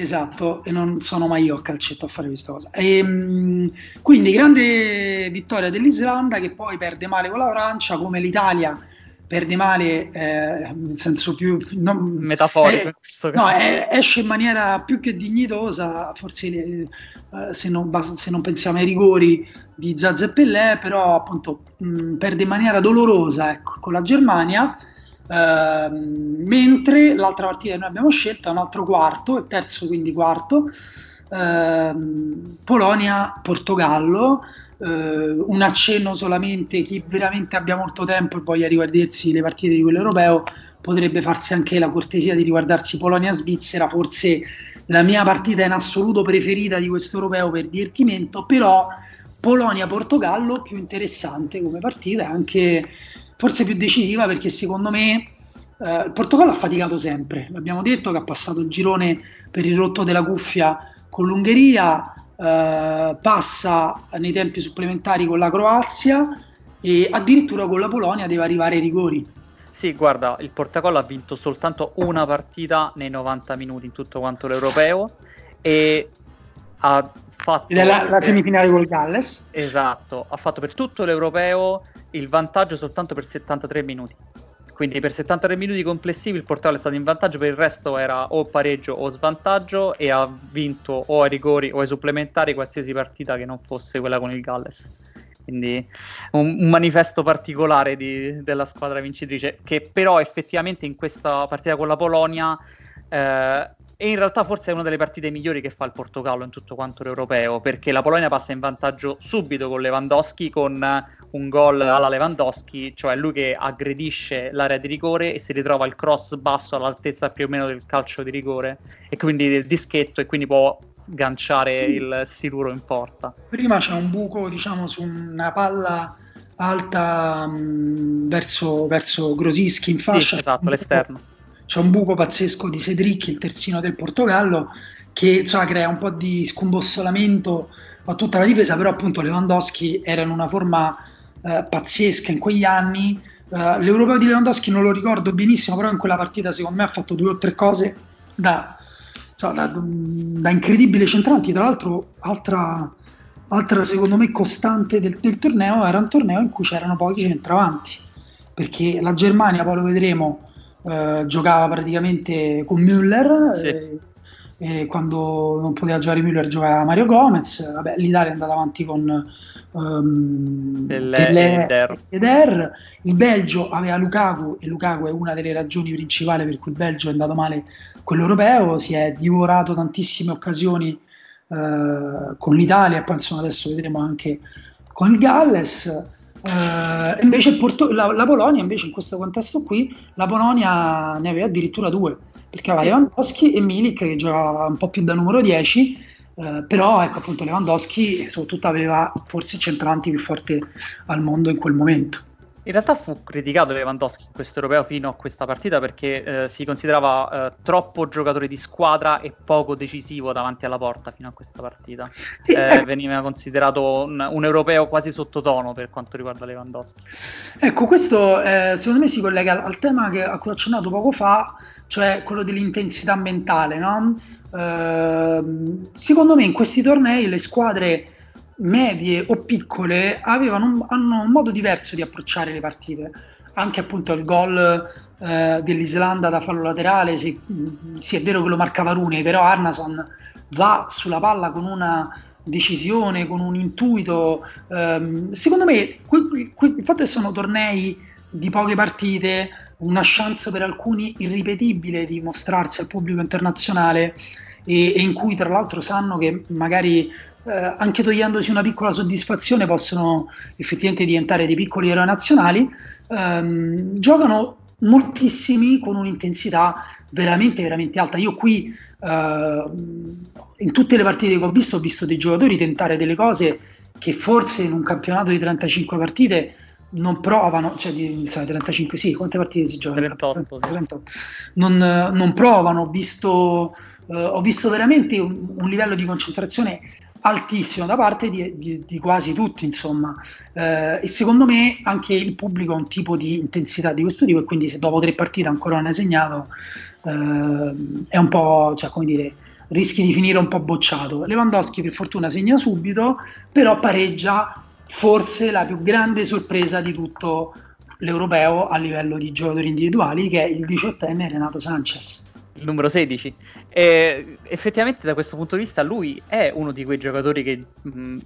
Esatto, e non sono mai io a calcetto a fare questa cosa. E, ehm, quindi grande vittoria dell'Islanda che poi perde male con la Francia, come l'Italia perde male eh, nel senso più
non, metaforico.
Eh, no, è, esce in maniera più che dignitosa, forse eh, se, non, se, non, pensiamo ai rigori di Zazza e Pellè, però appunto mh, perde in maniera dolorosa ecco, con la Germania Ehm, mentre l'altra partita che noi abbiamo scelto è un altro quarto, il terzo quindi quarto, ehm, Polonia-Portogallo. Uh, un accenno solamente, chi veramente abbia molto tempo e voglia riguardarsi le partite di quello europeo potrebbe farsi anche la cortesia di riguardarsi Polonia-Svizzera, forse la mia partita in assoluto preferita di questo europeo per divertimento, però Polonia-Portogallo più interessante come partita, anche forse più decisiva perché secondo me eh, il Portogallo ha faticato sempre, l'abbiamo detto che ha passato il girone per il rotto della cuffia con l'Ungheria, eh, passa nei tempi supplementari con la Croazia e addirittura con la Polonia deve arrivare ai rigori.
Sì, guarda, il Portogallo ha vinto soltanto una partita nei 90 minuti in tutto quanto l'europeo e ha fatto...
La, la semifinale col Galles.
Esatto, ha fatto per tutto l'europeo il vantaggio soltanto per 73 minuti. Quindi per 73 minuti complessivi il Portogallo è stato in vantaggio, per il resto era o pareggio o svantaggio e ha vinto o ai rigori o ai supplementari qualsiasi partita che non fosse quella con il Galles. Quindi un, un manifesto particolare di, della squadra vincitrice che però effettivamente in questa partita con la Polonia eh, e in realtà forse è una delle partite migliori che fa il Portogallo in tutto quanto l'europeo, perché la Polonia passa in vantaggio subito con Lewandowski, con un gol alla Lewandowski, cioè lui che aggredisce l'area di rigore e si ritrova il cross basso all'altezza più o meno del calcio di rigore, e quindi del dischetto, e quindi può ganciare sì. il siluro in porta.
Prima c'è un buco, diciamo, su una palla alta mh, mm, verso, verso Grosischi in fascia.
Sì, esatto, l'esterno
c'è un buco pazzesco di Cedric, il terzino del Portogallo, che insomma, crea un po' di scombossolamento a tutta la difesa, però appunto Lewandowski era in una forma eh, pazzesca in quegli anni. Uh, l'europeo di Lewandowski non lo ricordo benissimo, però in quella partita secondo me ha fatto due o tre cose da, so, da, da incredibile centranti. Tra l'altro, altra, altra secondo me costante del, del, torneo era un torneo in cui c'erano pochi centravanti, perché la Germania, poi lo vedremo, eh, giocava praticamente con Müller. Sì. E, e quando non poteva giocare Müller giocava Mario Gomez. Vabbè, L'Italia è andata avanti con um, Eder. Eder. Il Belgio aveva Lukaku e Lukaku è una delle ragioni principali per cui il Belgio è andato male quello europeo. Si è divorato tantissime occasioni uh, con l'Italia e poi insomma adesso vedremo anche con il Galles. Uh, invece Porto- la, la, Polonia, invece, in questo contesto qui, la Polonia ne aveva addirittura due, perché aveva sì. Lewandowski e Milik che giocava un po' più da numero 10, uh, eh, però ecco appunto Lewandowski soprattutto aveva forse il centrante più forte al mondo in quel momento.
In realtà fu criticato Lewandowski in questo europeo fino a questa partita perché eh, si considerava eh, troppo giocatore di squadra e poco decisivo davanti alla porta fino a questa partita. Sì, eh, ecco. Veniva considerato un, un, europeo quasi sottotono per quanto riguarda Lewandowski.
Ecco, questo eh, secondo me si collega al tema che, a cui ho accennato poco fa, cioè quello dell'intensità mentale. No? Ehm, secondo me in questi tornei le squadre medie o piccole un, hanno un modo diverso di approcciare le partite. Anche appunto il gol eh, dell'Islanda da fallo laterale, sì, sì, è vero che lo marcava Rooney, però Arnason va sulla palla con una decisione, con un intuito. Um, secondo me que- que- il fatto che sono tornei di poche partite, una chance per alcuni irripetibile di mostrarsi al pubblico internazionale e, e in cui tra l'altro sanno che magari eh, anche togliendosi una piccola soddisfazione, possono effettivamente diventare dei piccoli eroi nazionali, ehm, giocano moltissimi con un'intensità veramente, veramente alta. Io qui Uh, in tutte le partite che ho visto ho visto dei giocatori tentare delle cose che forse in un campionato di 35 partite non provano, cioè di sai, 35, sì, quante partite si giocano?
38, 38.
Non, non, provano, ho visto, uh, ho visto veramente un, un, livello di concentrazione altissimo da parte di, di, di quasi tutti, insomma. Uh, e secondo me anche il pubblico ha un tipo di intensità di questo tipo e quindi se dopo tre partite ancora non hai segnato uh, è un po', cioè come dire, rischi di finire un po' bocciato. Lewandowski per fortuna segna subito, però pareggia forse la più grande sorpresa di tutto l'europeo a livello di giocatori individuali, che è il diciottenne Renato Sanchez.
Il numero 16. E effettivamente da questo punto di vista lui è uno di quei giocatori che mh,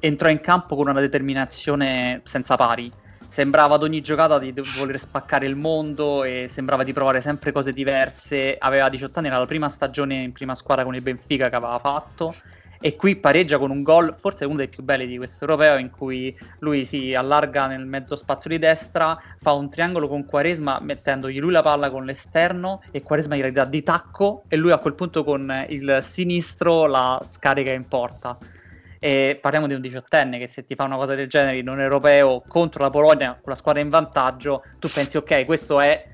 entrò in campo con una determinazione senza pari. Sembrava ad ogni giocata di voler spaccare il mondo e sembrava di provare sempre cose diverse. Aveva 18 anni, era la prima stagione in prima squadra con il Benfica che aveva fatto e qui pareggia con un gol, forse uno dei più belli di questo europeo, in cui lui si allarga nel mezzo spazio di destra, fa un triangolo con Quaresma mettendogli lui la palla con l'esterno e Quaresma gli dà di tacco e lui a quel punto con il sinistro la scarica in porta. E parliamo di un diciottenne che se ti fa una cosa del genere in un europeo contro la Polonia con la squadra in vantaggio, tu pensi ok, questo è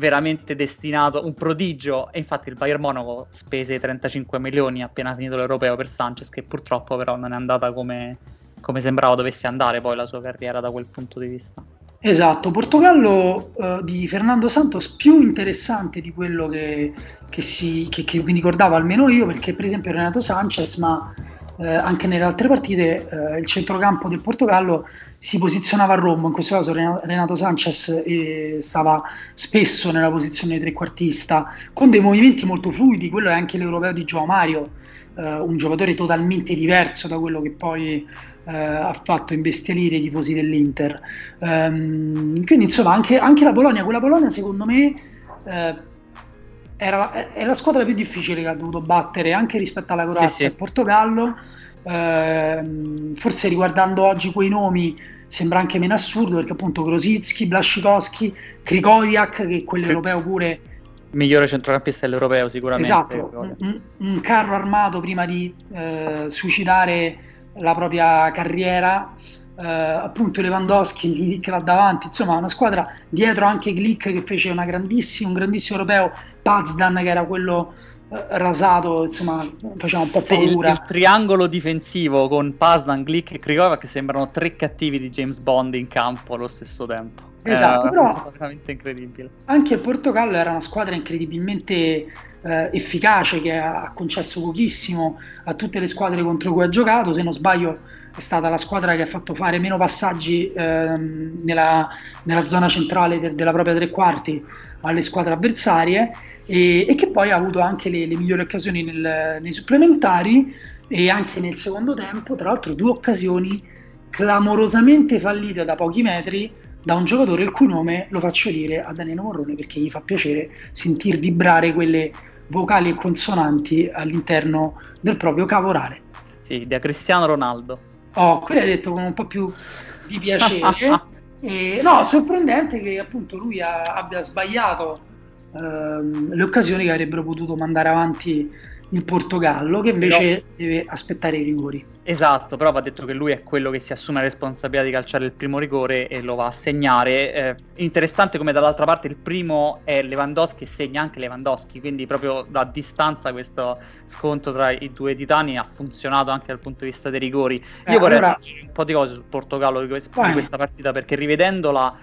veramente destinato, un prodigio. E infatti il Bayern Monaco spese 35 milioni appena finito l'europeo per Sanchez, che purtroppo però non è andata come, come sembrava dovesse andare poi la sua carriera da quel punto di vista.
Esatto, Portogallo uh, di Fernando Santos più interessante di quello che, che, si, che, che, mi ricordavo almeno io, perché per esempio Renato Sanchez, ma uh, anche nelle altre partite, uh, il centrocampo del Portogallo si posizionava a Roma, in questo caso Renato Sanchez eh, stava spesso nella posizione di trequartista, con dei movimenti molto fluidi, quello è anche l'europeo di Gio Mario, eh, un giocatore totalmente diverso da quello che poi eh, ha fatto imbestialire i tifosi dell'Inter. Um, quindi insomma anche, anche, la Polonia, quella Polonia secondo me eh, era, è la squadra più difficile che ha dovuto battere anche rispetto alla Croazia sì, sì. e Portogallo Ehm, forse riguardando oggi quei nomi sembra anche meno assurdo perché appunto Grosicki, Blascikowski, Krikoviak che è quell'europeo pure
migliore centrocampista dell'europeo sicuramente.
Esatto, un, un, carro armato prima di eh, suicidare la propria carriera. Eh, appunto Lewandowski, Glick là davanti insomma una squadra dietro anche Glick che fece un grandissimo europeo Pazdan che era quello rasato, insomma, faceva un po' paura.
il, il, triangolo difensivo con Pasdan, Glick e Krikova che sembrano tre cattivi di James Bond in campo allo stesso tempo.
Esatto, eh, però veramente incredibile. Anche il Portogallo era una squadra incredibilmente eh, efficace che ha concesso pochissimo a tutte le squadre contro cui ha giocato, se non sbaglio è stata la squadra che ha fatto fare meno passaggi ehm, nella, nella, zona centrale de- della propria tre quarti alle squadre avversarie e, e che poi ha avuto anche le, le migliori occasioni nel, nei supplementari e anche nel secondo tempo, tra l'altro due occasioni clamorosamente fallite da pochi metri da un giocatore il cui nome lo faccio dire a Danilo Morrone perché gli fa piacere sentir vibrare quelle vocali e consonanti all'interno del proprio cavorale.
Sì, da Cristiano Ronaldo.
Oh, qui l'hai detto con un po' più di piacere. [laughs] e, no, sorprendente che appunto lui ha, abbia sbagliato ehm, le occasioni che avrebbero potuto mandare avanti il Portogallo che invece no. deve aspettare i rigori.
Esatto, però va detto che lui è quello che si assume la responsabilità di calciare il primo rigore e lo va a segnare. Eh, interessante come dall'altra parte il primo è Lewandowski e segna anche Lewandowski, quindi proprio da distanza questo scontro tra i due titani ha funzionato anche dal punto di vista dei rigori. Io eh, vorrei allora... un po' di cose sul Portogallo di questa partita perché rivedendola...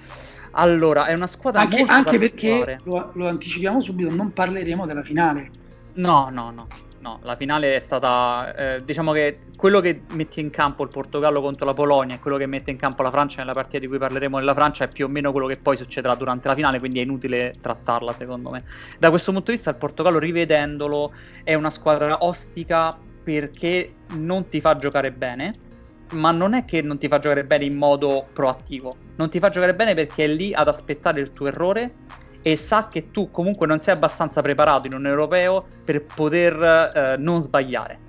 Allora, è una squadra
anche, anche perché lo, lo anticipiamo subito, non parleremo della finale
No, no, no. No, la finale è stata. Eh, diciamo che quello che mette in campo il Portogallo contro la Polonia e quello che mette in campo la Francia nella partita di cui parleremo della Francia è più o meno quello che poi succederà durante la finale, quindi è inutile trattarla secondo me. Da questo punto di vista, il Portogallo, rivedendolo, è una squadra ostica perché non ti fa giocare bene, ma non è che non ti fa giocare bene in modo proattivo, non ti fa giocare bene perché è lì ad aspettare il tuo errore e sa che tu comunque non sei abbastanza preparato in un europeo per poter eh, non sbagliare.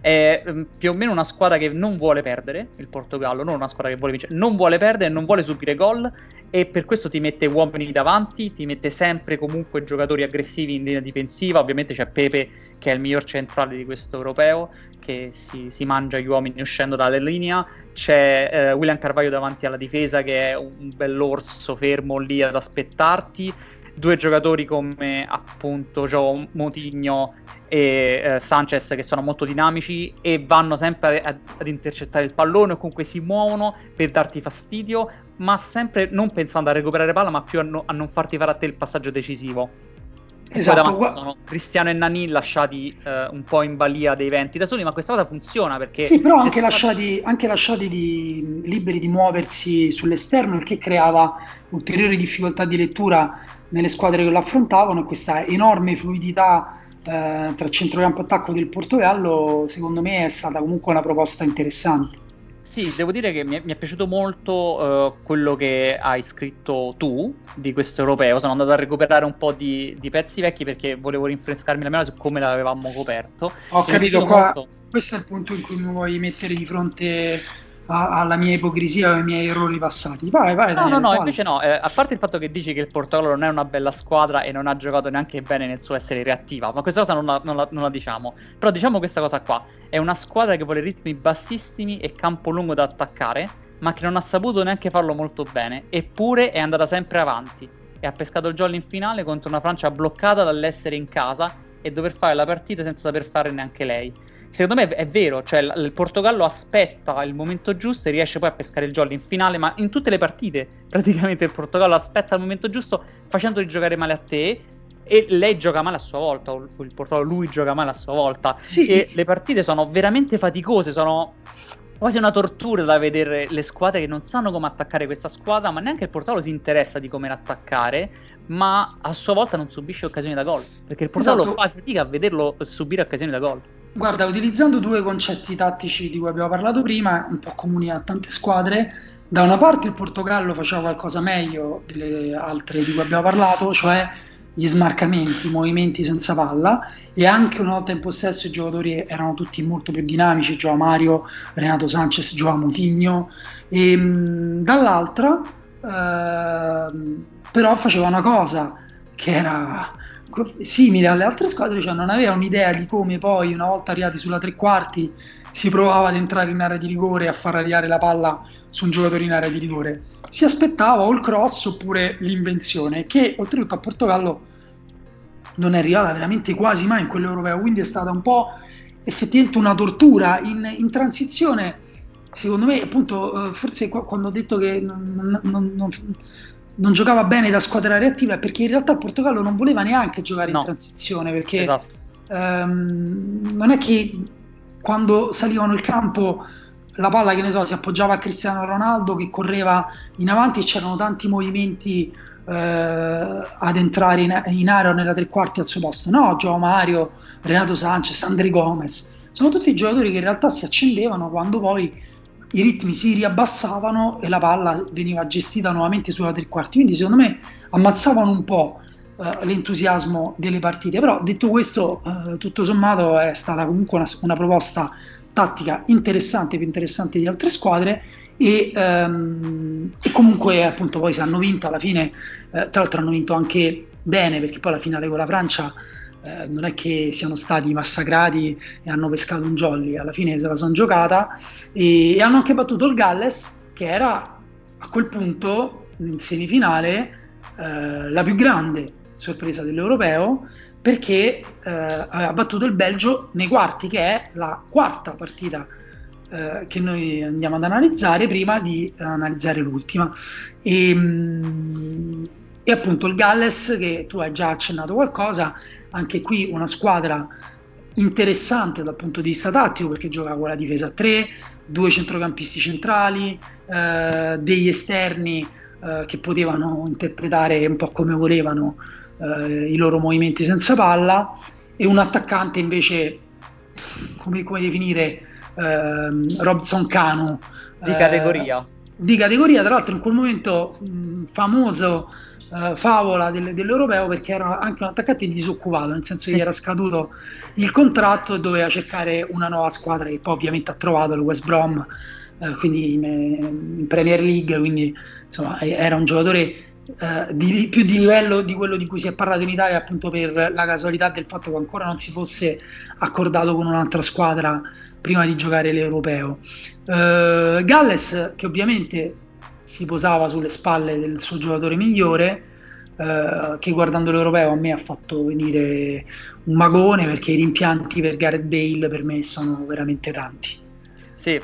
è um, più o meno una squadra che non vuole perdere, il Portogallo, non una squadra che vuole vincere, non vuole perdere, non vuole subire gol e per questo ti mette uomini davanti, ti mette sempre comunque giocatori aggressivi in linea difensiva, ovviamente c'è Pepe che è il miglior centrale di questo europeo, che si, si mangia gli uomini uscendo dalla linea, c'è eh, William Carvaglio davanti alla difesa che è un bell'orso fermo lì ad aspettarti, due giocatori come appunto Joe Motigno e eh, Sanchez che sono molto dinamici e vanno sempre ad, ad, intercettare il pallone o comunque si muovono per darti fastidio, ma sempre non pensando a recuperare palla, ma più a, no, a non farti fare a te il passaggio decisivo. Esatto, sono Cristiano e Nani lasciati eh, un po' in balia dei venti da soli, ma questa cosa funziona perché...
Sì, però anche, lasciati, anche lasciati di, liberi di muoversi sull'esterno, il che creava ulteriori difficoltà di lettura nelle squadre che lo affrontavano e questa enorme fluidità eh, tra centrocampo e attacco del Portogallo secondo me è stata comunque una proposta interessante.
Sì, devo dire che mi è, mi è piaciuto molto uh, quello che hai scritto tu di questo europeo. Sono andato a recuperare un po' di, di pezzi vecchi perché volevo rinfrescarmi la memoria su come l'avevamo coperto.
Ho capito, qua, molto... questo è il punto in cui mi vuoi mettere di fronte alla mia ipocrisia o ai miei errori passati. Vai, vai.
No, Daniele, no, no, invece no. Eh, a parte il fatto che dici che il Portogallo non è una bella squadra e non ha giocato neanche bene nel suo essere reattiva, ma questa cosa non la, non la, non la diciamo. Però diciamo questa cosa qua. È una squadra che vuole ritmi bassissimi e campo lungo da attaccare, ma che non ha saputo neanche farlo molto bene. Eppure è andata sempre avanti e ha pescato il jolly in finale contro una Francia bloccata dall'essere in casa e dover fare la partita senza saper fare neanche lei secondo me è vero, cioè il Portogallo aspetta il momento giusto e riesce poi a pescare il jolly in finale, ma in tutte le partite [laughs] praticamente il Portogallo aspetta il momento giusto facendoli giocare male a te e lei gioca male a sua volta, o il Portogallo lui gioca male a sua volta sì. e le partite sono veramente faticose, sono quasi una tortura da vedere le squadre che non sanno come attaccare questa squadra, ma neanche il Portogallo si interessa di come attaccare, ma a sua volta non subisce occasioni da gol, perché il Portogallo esatto. fa fatica a vederlo subire occasioni da gol.
Guarda, utilizzando due concetti tattici di cui abbiamo parlato prima, un po' comuni a tante squadre, da una parte il Portogallo faceva qualcosa meglio delle altre di cui abbiamo parlato, cioè gli smarcamenti, i movimenti senza palla e anche una volta in possesso i giocatori erano tutti molto più dinamici, Gioa Mario, Renato Sanchez, Gioa Mutigno e mh, dall'altra eh, però faceva una cosa che era simile alle altre squadre, cioè non aveva un'idea di come poi, una volta arrivati sulla tre quarti, si provava ad entrare in area di rigore e a far arrivare la palla su un giocatore in area di rigore. Si aspettava o il cross oppure l'invenzione, che oltretutto a Portogallo non è arrivata veramente quasi mai in quell'europeo, quindi è stata un po' effettivamente una tortura in, in transizione. Secondo me, appunto, eh, forse quando ho detto che non, non, non, non giocava bene da squadra reattiva perché in realtà il Portogallo non voleva neanche giocare no. in transizione perché esatto. ehm, non è che quando salivano il campo la palla che ne so si appoggiava a Cristiano Ronaldo che correva in avanti e c'erano tanti movimenti eh, ad entrare in, in area nella tre quarti al suo posto no, Gio Mario, Renato Sanchez, André Gomez sono tutti giocatori che in realtà si accendevano quando poi i ritmi si riabbassavano e la palla veniva gestita nuovamente sulla tre quarti. Quindi secondo me ammazzavano un po' eh, l'entusiasmo delle partite. Però detto questo, eh, tutto sommato è stata comunque una, una, proposta tattica interessante, più interessante di altre squadre. E, ehm, e comunque appunto poi se hanno vinto alla fine, eh, tra l'altro hanno vinto anche bene perché poi la finale con la Francia eh, non è che siano stati massacrati e hanno pescato un jolly, alla fine se la sono giocata. E, e hanno anche battuto il Galles che era a quel punto in semifinale eh, la più grande sorpresa dell'europeo perché eh, aveva battuto il Belgio nei quarti che è la quarta partita eh, che noi andiamo ad analizzare prima di analizzare l'ultima. E, mm, e appunto il Galles che tu hai già accennato qualcosa anche qui una squadra interessante dal punto di vista tattico perché gioca con la difesa a 3, due centrocampisti centrali, eh, degli esterni eh, che potevano interpretare un po' come volevano eh, i loro movimenti senza palla e un attaccante invece, come, come definire, ehm, Robson Cano.
Di categoria.
Di categoria, tra l'altro in quel momento mh, famoso uh, favola del, dell'europeo perché era anche un attaccante disoccupato, nel senso che gli era scaduto il contratto e doveva cercare una nuova squadra che poi ovviamente ha trovato il West Brom, uh, quindi in, in, Premier League, quindi insomma era un giocatore uh, di, più di livello di quello di cui si è parlato in Italia appunto per la casualità del fatto che ancora non si fosse accordato con un'altra squadra prima di giocare l'europeo. Galles che ovviamente si posava sulle spalle del suo giocatore migliore, eh, che guardando l'europeo a me ha fatto venire un magone perché i rimpianti per Gareth Bale per me sono veramente tanti.
Sì,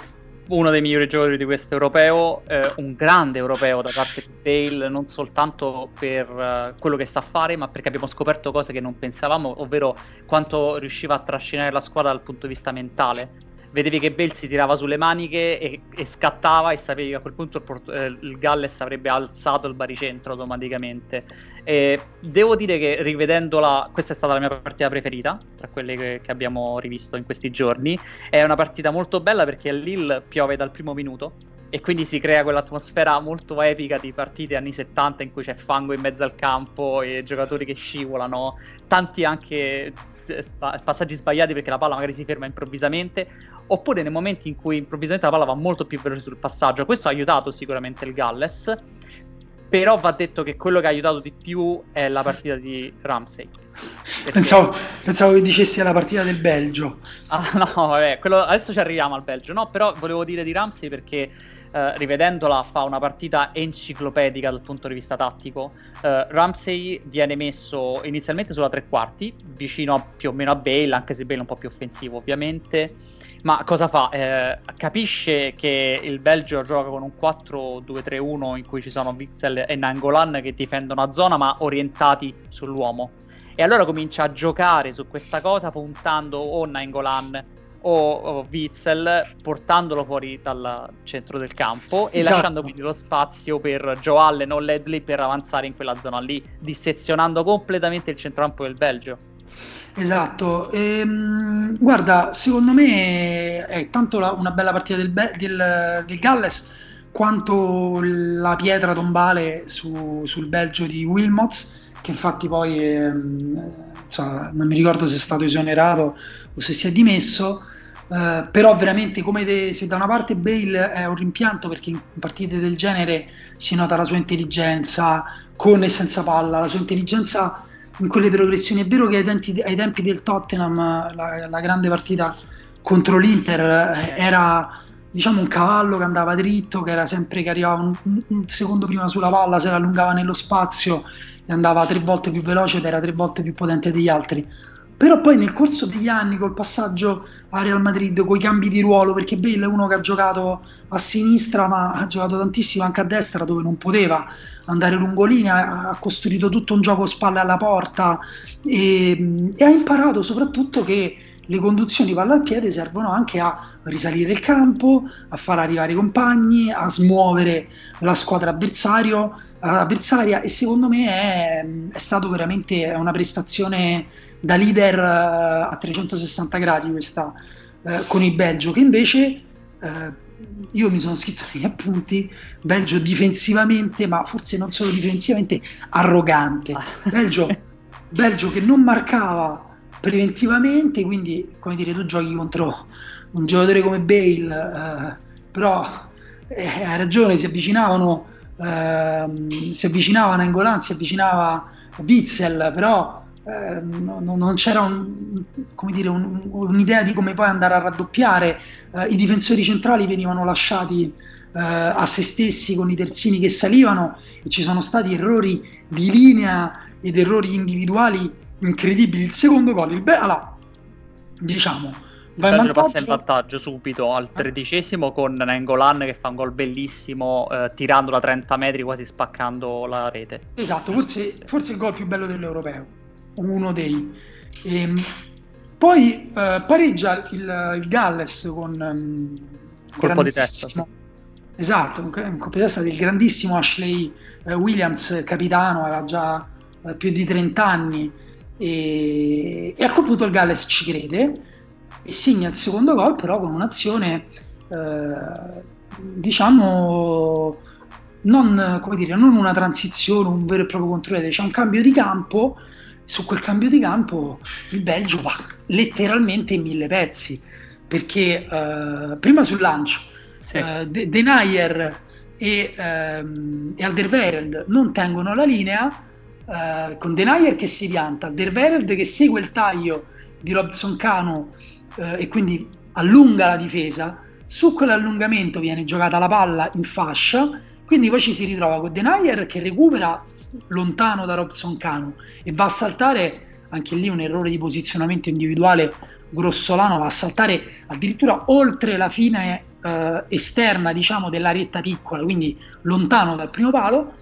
uno dei migliori giocatori di questo europeo, eh, un grande europeo da parte di Bale, non soltanto per uh, quello che sa fare, ma perché abbiamo scoperto cose che non pensavamo, ovvero quanto riusciva a trascinare la squadra dal punto di vista mentale vedevi che Bale si tirava sulle maniche e, e scattava e sapevi che a quel punto il, Port- eh, il, Galles avrebbe alzato il baricentro automaticamente. E devo dire che rivedendola, questa è stata la mia partita preferita tra quelle che, che abbiamo rivisto in questi giorni. È una partita molto bella perché a Lille piove dal primo minuto e quindi si crea quell'atmosfera molto epica di partite anni 70 in cui c'è fango in mezzo al campo e giocatori che scivolano, tanti anche eh, passaggi sbagliati perché la palla magari si ferma improvvisamente oppure nei momenti in cui improvvisamente la palla va molto più veloce sul passaggio. Questo ha aiutato sicuramente il Galles, però va detto che quello che ha aiutato di più è la partita di Ramsey.
Perché... Pensavo, pensavo, che dicessi la partita del Belgio.
Ah, [laughs] no, vabbè, quello... adesso ci arriviamo al Belgio. No, però volevo dire di Ramsey perché eh, rivedendola fa una partita enciclopedica dal punto di vista tattico. Eh, Ramsey viene messo inizialmente sulla tre quarti, vicino più o meno a Bale, anche se Bale è un po' più offensivo ovviamente. Ma cosa fa? Eh, capisce che il Belgio gioca con un 4-2-3-1 in cui ci sono Witzel e Nangolan che difendono a zona ma orientati sull'uomo. E allora comincia a giocare su questa cosa puntando o Nangolan o, o Witzel portandolo fuori dal centro del campo e esatto. lasciando quindi lo spazio per Joe Allen o Ledley per avanzare in quella zona lì, dissezionando completamente il centrocampo del Belgio.
Esatto, ehm, guarda, secondo me è tanto la, una bella partita del, del, del, Galles quanto la pietra tombale su, sul Belgio di Wilmots, che infatti poi ehm, insomma, non mi ricordo se è stato esonerato o se si è dimesso, eh, però veramente come de, se da una parte Bale è un rimpianto perché in partite del genere si nota la sua intelligenza con e senza palla, la sua intelligenza in quelle progressioni. È vero che ai tempi, ai tempi del Tottenham la, la, grande partita contro l'Inter eh, era diciamo un cavallo che andava dritto, che era sempre che arrivava un, un secondo prima sulla palla, se la allungava nello spazio e andava tre volte più veloce ed era tre volte più potente degli altri. Però poi nel corso degli anni, col passaggio a Real Madrid, con i cambi di ruolo, perché Bale è uno che ha giocato a sinistra, ma ha giocato tantissimo anche a destra, dove non poteva andare lungolinea, ha costruito tutto un gioco spalle alla porta e, e ha imparato soprattutto che le conduzioni palla al piede servono anche a risalire il campo, a far arrivare i compagni, a smuovere la squadra avversario, avversaria e secondo me è, è stato veramente una prestazione da leader uh, a 360 gradi questa uh, con il Belgio che invece uh, io mi sono scritto negli appunti Belgio difensivamente, ma forse non solo difensivamente, arrogante. Belgio, Belgio che non marcava preventivamente, quindi come dire, tu giochi contro un giocatore come Bale, eh, però eh, hai ragione, si avvicinavano, eh, si avvicinava Nangolan, si avvicinava Witzel, però eh, non, non, c'era un, dire, un, un'idea di come poi andare a raddoppiare, eh, i difensori centrali venivano lasciati eh, a se stessi con i terzini che salivano e ci sono stati errori di linea ed errori individuali incredibili. Il secondo gol, il be- allora, diciamo,
va in passa in vantaggio subito al tredicesimo con Nengolan che fa un gol bellissimo eh, tirando da 30 metri quasi spaccando la rete.
Esatto, forse, forse il gol più bello dell'europeo uno dei. E, ehm, poi eh, pareggia il, il, Galles con um,
colpo di testa.
Esatto, un, un colpo di testa del grandissimo Ashley eh, Williams, capitano, aveva già eh, più di 30 anni e, e, a quel punto il Galles ci crede e segna il secondo gol però con un'azione eh, diciamo non, come dire, non una transizione, un vero e proprio controllo, c'è un cambio di campo, su quel cambio di campo il Belgio va letteralmente in mille pezzi, perché uh, prima sul lancio sì. uh, De- Denayer e, um, e Alderweireld non tengono la linea, uh, con Denayer che si pianta, Alderweireld che segue il taglio di Robson Cano e quindi allunga la difesa, su quell'allungamento viene giocata la palla in fascia, quindi poi ci si ritrova con Denayer che recupera lontano da Robson Cano e va a saltare, anche lì un errore di posizionamento individuale grossolano, va a saltare addirittura oltre la fine eh, esterna diciamo della retta piccola, quindi lontano dal primo palo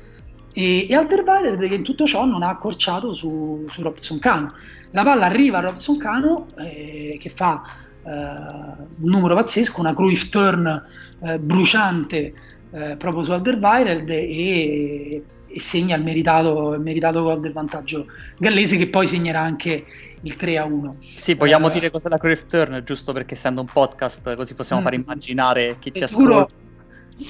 e, e Alderweireld che in tutto ciò non ha accorciato su, su Robson Cano. La palla arriva a Robson Cano eh, che fa eh, un numero pazzesco, una Cruyff turn eh, bruciante eh, proprio su Alderweireld e, e segna il meritato, il meritato gol del vantaggio gallese che poi segnerà anche il 3 a 1.
Sì, vogliamo uh, dire cos'è la Cruyff Turn, giusto perché essendo un podcast così possiamo mh, far mm. immaginare chi ci sicuro, ascolta.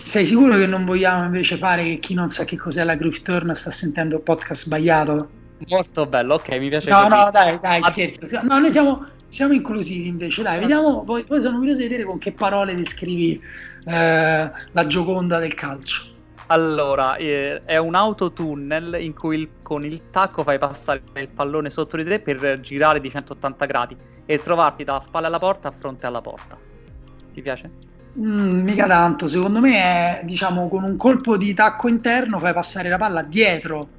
Sei sicuro che non vogliamo invece fare che chi non sa che cos'è la Cruyff Turn sta sentendo il podcast sbagliato?
Molto bello, ok, mi piace
no,
così.
No, dai, dai, scherzo. No, noi siamo, siamo inclusivi invece, dai, vediamo, poi, poi sono curioso di vedere con che parole descrivi eh, la gioconda del calcio.
Allora, eh, è un autotunnel in cui il, con il tacco fai passare il pallone sotto di te per girare di 180 gradi e trovarti da spalle alla porta a fronte alla porta. Ti piace?
Mm, mica tanto, secondo me è diciamo con un colpo di tacco interno fai passare la palla dietro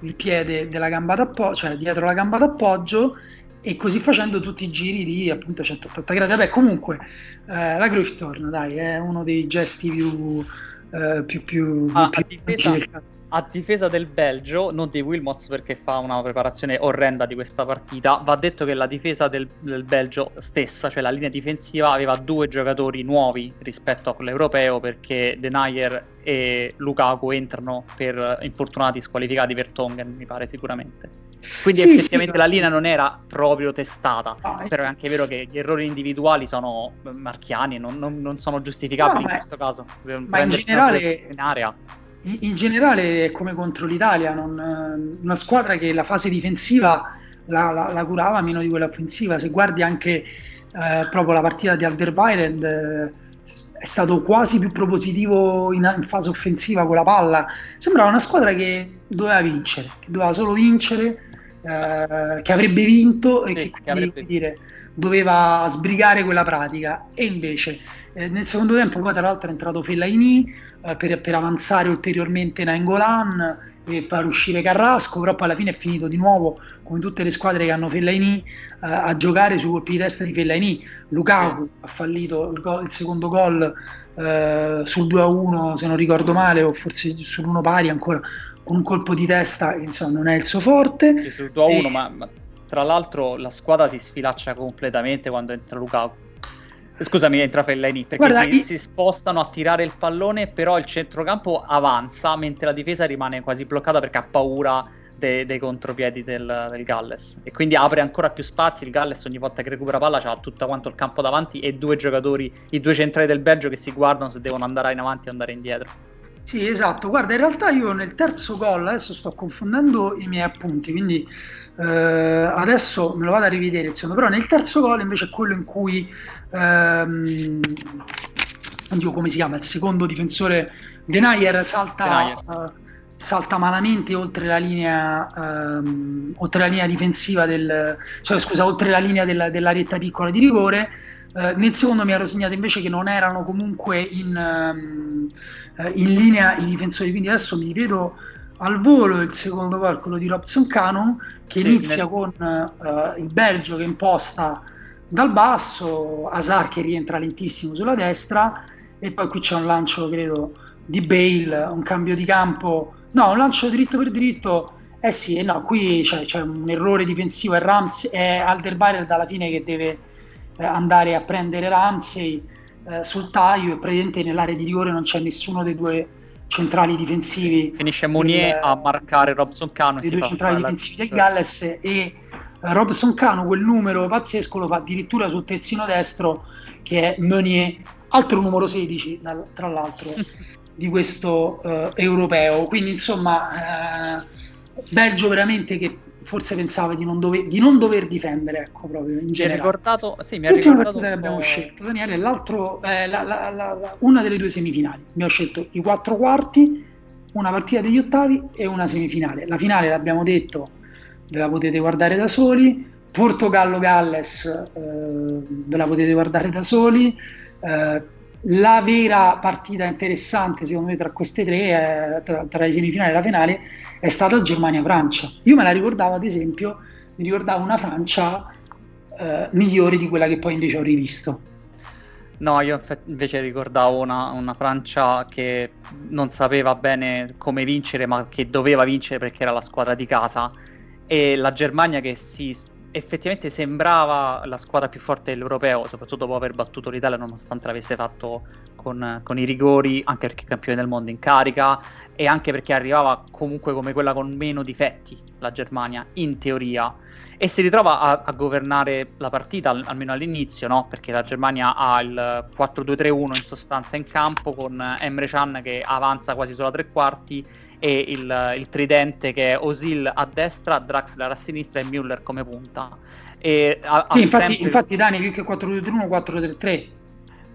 il piede della gamba d'appoggio, cioè dietro la gamba d'appoggio e così facendo tutti i giri di appunto 180 gradi. Vabbè, comunque eh, la Cruyff torna, dai, è uno dei gesti più, eh, più, più,
ah,
più
a, difesa, a, difesa, del Belgio, non di Wilmots perché fa una preparazione orrenda di questa partita, va detto che la difesa del, del Belgio stessa, cioè la linea difensiva, aveva due giocatori nuovi rispetto a quello europeo perché Denayer e Lukaku entrano per infortunati squalificati per Tongen, mi pare sicuramente. Quindi sì, effettivamente sì, la linea non era proprio testata, ah, però è anche vero che gli errori individuali sono marchiani, non, non, non sono giustificabili no, in questo caso.
Ma in generale, in, area. In, generale, come contro l'Italia, non, una squadra che la fase difensiva la, la, la, curava meno di quella offensiva. Se guardi anche eh, proprio la partita di Alderweireld, eh, è stato quasi più propositivo in, in fase offensiva con la palla. Sembrava una squadra che doveva vincere, che doveva solo vincere eh, che avrebbe vinto e che quindi avrebbe... dire, doveva sbrigare quella pratica e invece eh, nel secondo tempo poi tra l'altro è entrato Fellaini eh, per, per, avanzare ulteriormente Nainggolan e far uscire Carrasco però poi alla fine è finito di nuovo come tutte le squadre che hanno Fellaini eh, a giocare sui colpi di testa di Fellaini Lukaku ha fallito il, gol, il secondo gol eh, sul 2-1 se non ricordo male o forse sull'1 pari ancora con un colpo di testa insomma non è il suo forte.
Sì, sul 2 1, e... ma, ma, tra l'altro la squadra si sfilaccia completamente quando entra Lukaku. Scusami, entra Fellaini perché Guarda, si, io... si, spostano a tirare il pallone, però il centrocampo avanza mentre la difesa rimane quasi bloccata perché ha paura dei, dei contropiedi del, del, Galles e quindi apre ancora più spazi. Il Galles ogni volta che recupera palla ha tutto quanto il campo davanti e due giocatori, i due centrali del Belgio che si guardano se devono andare in avanti o andare indietro.
Sì, esatto. Guarda, in realtà io nel terzo gol, adesso sto confondendo i miei appunti, quindi eh, adesso me lo vado a rivedere, insomma, però nel terzo gol invece è quello in cui, ehm, oddio, come si chiama, il secondo difensore Denayer salta, Denayer, uh, salta malamente oltre la linea, um, oltre la linea difensiva del, cioè scusa, oltre la linea della, della retta piccola di rigore. Eh, nel secondo mi ero segnato invece che non erano comunque in, um, in, linea i difensori, quindi adesso mi vedo al volo il secondo gol, quello di Robson Canon, che sì, inizia nel... con uh, il Belgio che imposta dal basso, Asar che rientra lentissimo sulla destra e poi qui c'è un lancio, credo, di Bale, un cambio di campo, no, un lancio dritto per dritto. Eh sì, eh no, qui c'è, c'è un errore difensivo, è, Rams, è Alderweireld alla fine che deve eh, andare a prendere Ramsey eh, sul taglio e praticamente nell'area di rigore non c'è nessuno dei due centrali difensivi.
Finisce Monier del, a marcare Robson Cano.
I due centrali difensivi del Galles e Robson Cano quel numero pazzesco lo fa addirittura sul terzino destro che è Meunier, altro numero 16 tra l'altro [laughs] di questo eh, europeo. Quindi insomma, eh, Belgio veramente che forse pensava di non, dover, di non dover difendere, ecco proprio in generale.
Mi ha ricordato, sì, mi ha ricordato
che abbiamo scelto, Daniele, l'altro, eh, la, la, la, una delle due semifinali. Abbiamo scelto i quattro quarti, una partita degli ottavi e una semifinale. La finale l'abbiamo detto, ve la potete guardare da soli. Portogallo-Galles eh, ve la potete guardare da soli. Eh, la vera partita interessante, secondo me, tra queste tre, eh, tra, tra, le semifinali e la finale, è stata Germania-Francia. Io me la ricordavo, ad esempio, mi ricordavo una Francia eh, migliore di quella che poi invece ho rivisto.
No, io invece ricordavo una, una, Francia che non sapeva bene come vincere, ma che doveva vincere perché era la squadra di casa, e la Germania che si effettivamente sembrava la squadra più forte dell'europeo, soprattutto dopo aver battuto l'Italia, nonostante l'avesse fatto con, con, i rigori, anche perché campione del mondo in carica e anche perché arrivava comunque come quella con meno difetti, la Germania, in teoria. E si ritrova a, a governare la partita, almeno all'inizio, no? perché la Germania ha il 4-2-3-1 in sostanza in campo con Emre Can che avanza quasi solo a tre quarti e il, il, tridente che è Osil a destra, Draxler a sinistra e Müller come punta.
E ha, sì, ha infatti, sempre... infatti Dani più che 4-2-3-1, 4-3-3.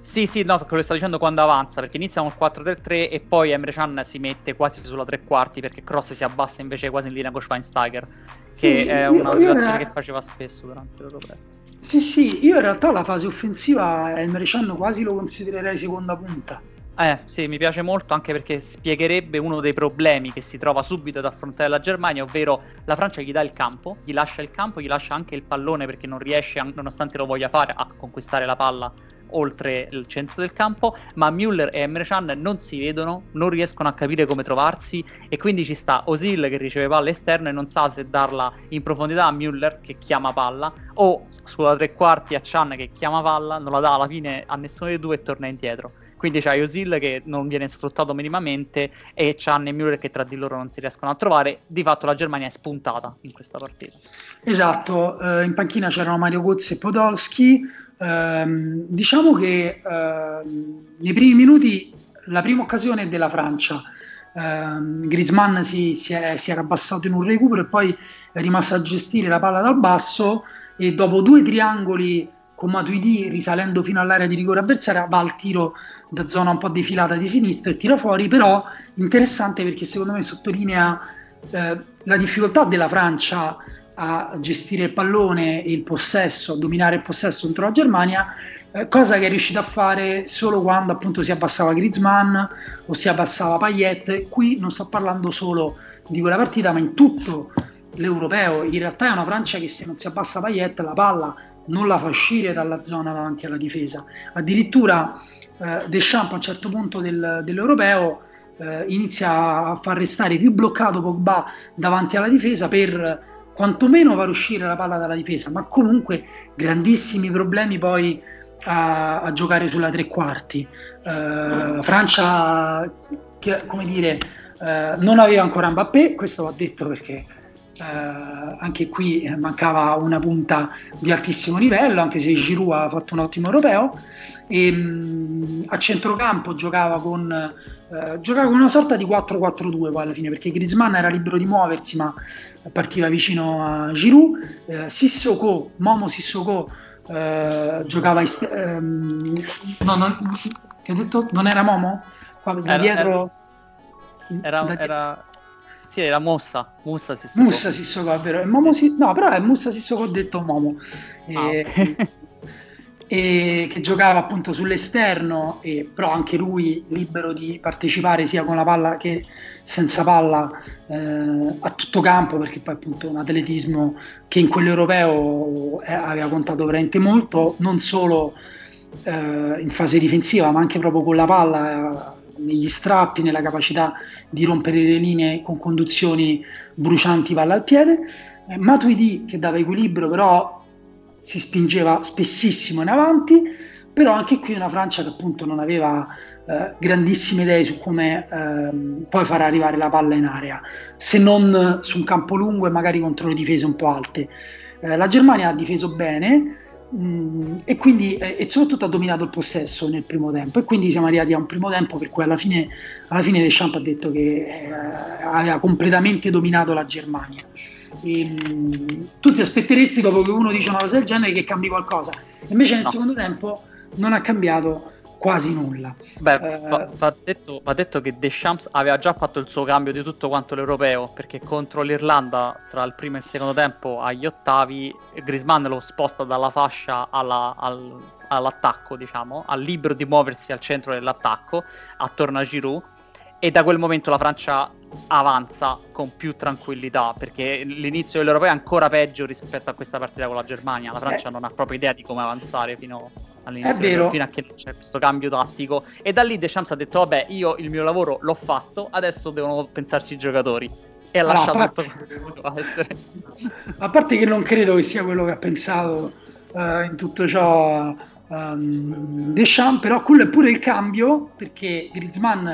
Sì, sì, no, perché lo sto dicendo quando avanza, perché inizia con il 4-3-3 e poi Emre Can si mette quasi sulla tre quarti perché Cross si abbassa invece quasi in linea con Schweinsteiger, che sì, è una situazione che faceva spesso durante l'Europeo.
Sì, sì, io in realtà la fase offensiva Emre Can quasi lo considererei seconda punta.
Eh, sì, mi piace molto anche perché spiegherebbe uno dei problemi che si trova subito ad affrontare la Germania, ovvero la Francia gli dà il campo, gli lascia il campo, gli lascia anche il pallone perché non riesce, nonostante lo voglia fare, a conquistare la palla oltre il centro del campo, ma Müller e Emre Can non si vedono, non riescono a capire come trovarsi e quindi ci sta Osil che riceve palla esterna e non sa se darla in profondità a Müller che chiama palla o sulla tre quarti a Chan che chiama palla, non la dà alla fine a nessuno dei due e torna indietro. Quindi c'hai Osil che non viene sfruttato minimamente e Chan e Müller che tra di loro non si riescono a trovare. Di fatto la Germania è spuntata in questa partita.
Esatto, eh, in panchina c'erano Mario Gozzi e Podolski. Eh, diciamo che eh, nei primi minuti la prima occasione è della Francia. Uh, Griezmann si, si, è, si, era abbassato in un recupero e poi è rimasto a gestire la palla dal basso e dopo due triangoli con Matuidi risalendo fino all'area di rigore avversaria va al tiro da zona un po' defilata di sinistra e tira fuori, però interessante perché secondo me sottolinea eh, la difficoltà della Francia a gestire il pallone e il possesso, a dominare il possesso contro la Germania, eh, cosa che è riuscita a fare solo quando appunto si abbassava Griezmann o si abbassava Payet. Qui non sto parlando solo di quella partita, ma in tutto l'europeo. In realtà è una Francia che se non si abbassa Payet la palla non la fa uscire dalla zona davanti alla difesa. Addirittura eh, Deschamps a un certo punto del, dell'europeo eh, inizia a far restare più bloccato Pogba davanti alla difesa per quantomeno far uscire la palla dalla difesa, ma comunque grandissimi problemi poi a, a giocare sulla tre quarti. Eh, Francia, che, come dire, eh, non aveva ancora Mbappé, questo va detto perché eh, anche qui mancava una punta di altissimo livello, anche se Giroud ha fatto un ottimo europeo. E, mh, mm, a centrocampo giocava con, eh, giocava con una sorta di 4-4-2 poi alla fine, perché Griezmann era libero di muoversi, ma partiva vicino a Giroud. Eh, Sissoko, Momo Sissoko eh, giocava est- ehm, no, non, che detto? Non era Momo? Qua, da era, dietro
era, da era, sì, era Mussa. Mussa
Sissoko. Mussa Sissoko, è vero. Momo si... No, però è Mussa Sissoko, ho detto Momo. Ah, e... okay. [laughs] e che giocava appunto sull'esterno, e, però anche lui libero di partecipare sia con la palla che senza palla eh, a tutto campo, perché poi appunto un atletismo che in quell'europeo eh, aveva contato veramente molto, non solo eh, in fase difensiva, ma anche proprio con la palla negli strappi, nella capacità di rompere le linee con conduzioni brucianti palla al piede. Eh, Matuidi che dava equilibrio però si spingeva spessissimo in avanti, però anche qui una Francia che appunto non aveva eh, grandissime idee su come eh, poi far arrivare la palla in area, se non su un campo lungo e magari contro le difese un po' alte. Eh, la Germania ha difeso bene, Mm, e quindi e soprattutto ha dominato il possesso nel primo tempo. E quindi siamo arrivati a un primo tempo per cui alla fine, alla fine Deschamps ha detto che eh, aveva completamente dominato la Germania. E, mm, tu ti aspetteresti dopo che uno dice una cosa del genere che cambi qualcosa. Invece nel no. secondo tempo non ha cambiato quasi nulla.
Beh, uh, va, va, detto, va, detto, che Deschamps aveva già fatto il suo cambio di tutto quanto l'europeo, perché contro l'Irlanda, tra il primo e il secondo tempo, agli ottavi, Grisman lo sposta dalla fascia alla, al, all'attacco, diciamo, al libero di muoversi al centro dell'attacco, attorno a Giroud, e da quel momento la Francia avanza con più tranquillità perché l'inizio dell'Europeo è ancora peggio rispetto a questa partita con la Germania la Francia eh. non ha proprio idea di come avanzare fino all'inizio fino a che c'è questo cambio tattico. E da lì Deschamps ha detto vabbè io il mio lavoro l'ho fatto adesso devono pensarci i giocatori. E ha allora, lasciato parte... tutto quello che essere. [laughs]
A parte che non credo che sia quello che ha pensato uh, in tutto ciò um, Deschamps però quello è pure il cambio perché Griezmann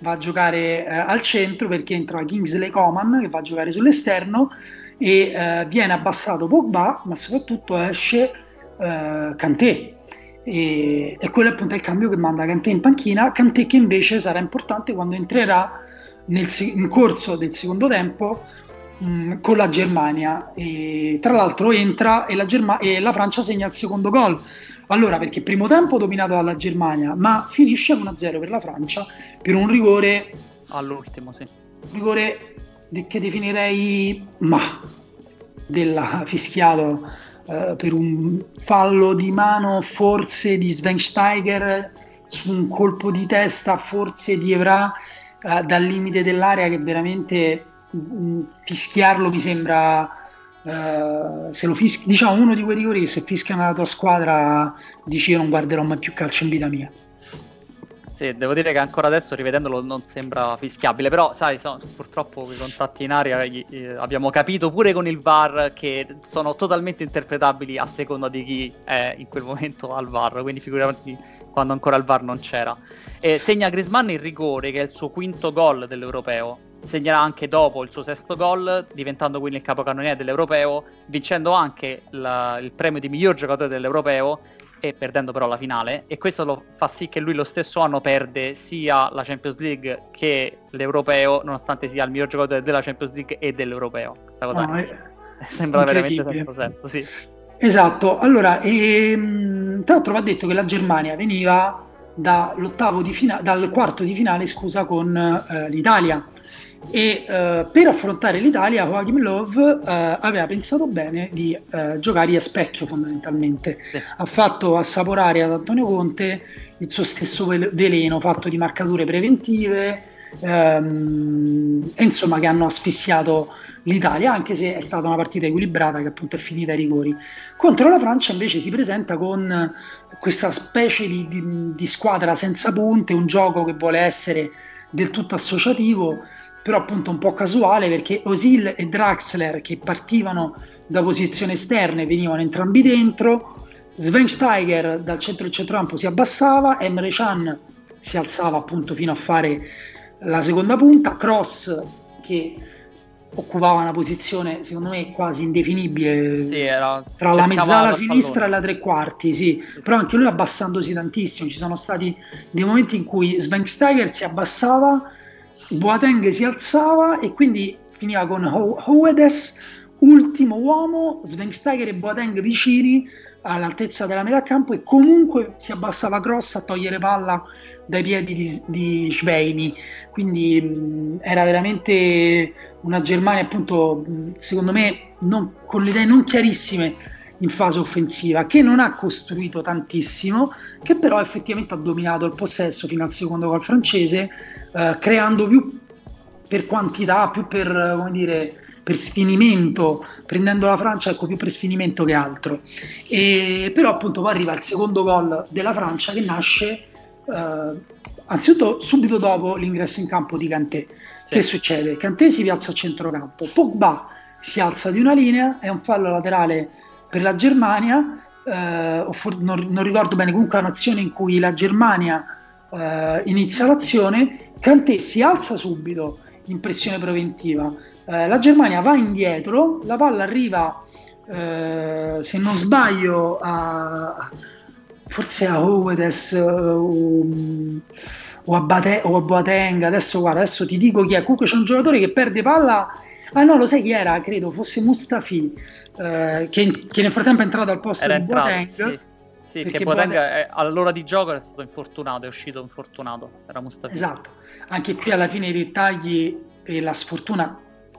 va a giocare eh, al centro perché entra Kingsley Coman che va a giocare sull'esterno e eh, viene abbassato Pogba ma soprattutto esce Kanté e, e, quello è appunto il cambio che manda Kanté in panchina. Kanté che invece sarà importante quando entrerà nel, in corso del secondo tempo mh, mm, con la Germania. E, tra l'altro entra e la, Germa- e la Francia segna il secondo gol. Allora, perché primo tempo dominato dalla Germania, ma finisce 1-0 per la Francia per un rigore
all'ultimo, sì.
Un rigore che definirei ma della fischiato eh, per un fallo di mano forse di Schweinsteiger su un colpo di testa forse di Evra eh, dal limite dell'area che veramente mh, mm, fischiarlo mi sembra Uh, se lo fischi, diciamo uno di quei rigori che se fischiano la tua squadra dici io non guarderò mai più calcio in vita mia.
Sì, devo dire che ancora adesso rivedendolo non sembra fischiabile, però sai, sono, purtroppo i contatti in aria eh, abbiamo capito pure con il VAR che sono totalmente interpretabili a seconda di chi è in quel momento al VAR, quindi figurati quando ancora il VAR non c'era. E segna Grisman il rigore che è il suo quinto gol dell'Europeo segnerà anche dopo il suo sesto gol, diventando quindi il capocannoniere dell'Europeo, vincendo anche la, il premio di miglior giocatore dell'Europeo e perdendo però la finale e questo lo fa sì che lui lo stesso anno perde sia la Champions League che l'Europeo nonostante sia il miglior giocatore della Champions League e dell'Europeo. Questa cosa no, è... [laughs] sembra veramente senso senso sì.
esatto. Allora ehm, tra l'altro va detto che la Germania veniva dall'ottavo di fina- dal quarto di finale scusa con eh, l'Italia e uh, per affrontare l'Italia Joachim Love uh, aveva pensato bene di uh, giocare a specchio fondamentalmente sì. ha fatto assaporare ad Antonio Conte il suo stesso veleno fatto di marcature preventive um, e insomma che hanno asfissiato l'Italia anche se è stata una partita equilibrata che appunto è finita ai rigori contro la Francia invece si presenta con questa specie di, di, di squadra senza punte un gioco che vuole essere del tutto associativo però appunto un po' casuale perché Osil e Draxler che partivano da posizioni esterne venivano entrambi dentro, Schweinsteiger dal centro del centrocampo si abbassava, Emre Can si alzava appunto fino a fare la seconda punta, Cross che occupava una posizione secondo me quasi indefinibile
sì, era,
tra la mezzala sinistra e la tre quarti sì. sì. però anche lui abbassandosi tantissimo ci sono stati dei momenti in cui Schweinsteiger si abbassava Boateng si alzava e quindi finiva con Hoedes, ultimo uomo, Svensteiger e Boateng vicini all'altezza della metà campo e comunque si abbassava Cross a togliere palla dai piedi di, di Schweini. Quindi mh, era veramente una Germania appunto secondo me non, con le idee non chiarissime in fase offensiva che non ha costruito tantissimo che però effettivamente ha dominato il possesso fino al secondo gol francese eh, creando più per quantità, più per, come dire, per sfinimento, prendendo la Francia ecco, più per sfinimento che altro. E, però appunto poi arriva il secondo gol della Francia che nasce eh, anzitutto subito dopo l'ingresso in campo di Kanté. Sì. Che succede? Kanté si piazza a centrocampo, Pogba si alza di una linea, è un fallo laterale per la Germania, eh, non, non, ricordo bene, comunque è un'azione in cui la Germania eh, inizia l'azione Kanté si alza subito in pressione preventiva. Eh, la Germania va indietro, la palla arriva eh, se non sbaglio, a, forse a Owedes uh, o, a Bate, o a Boateng, adesso guarda, adesso ti dico chi è, comunque c'è un giocatore che perde palla, ah no, lo sai chi era, credo, fosse Mustafi, eh, che, che, nel frattempo è entrato al posto
era
di Boateng. Sì.
Sì, perché Boateng Boateng... all'ora di gioco è stato infortunato, è uscito infortunato, era Mustafi.
Esatto, anche qui alla fine i dettagli e la sfortuna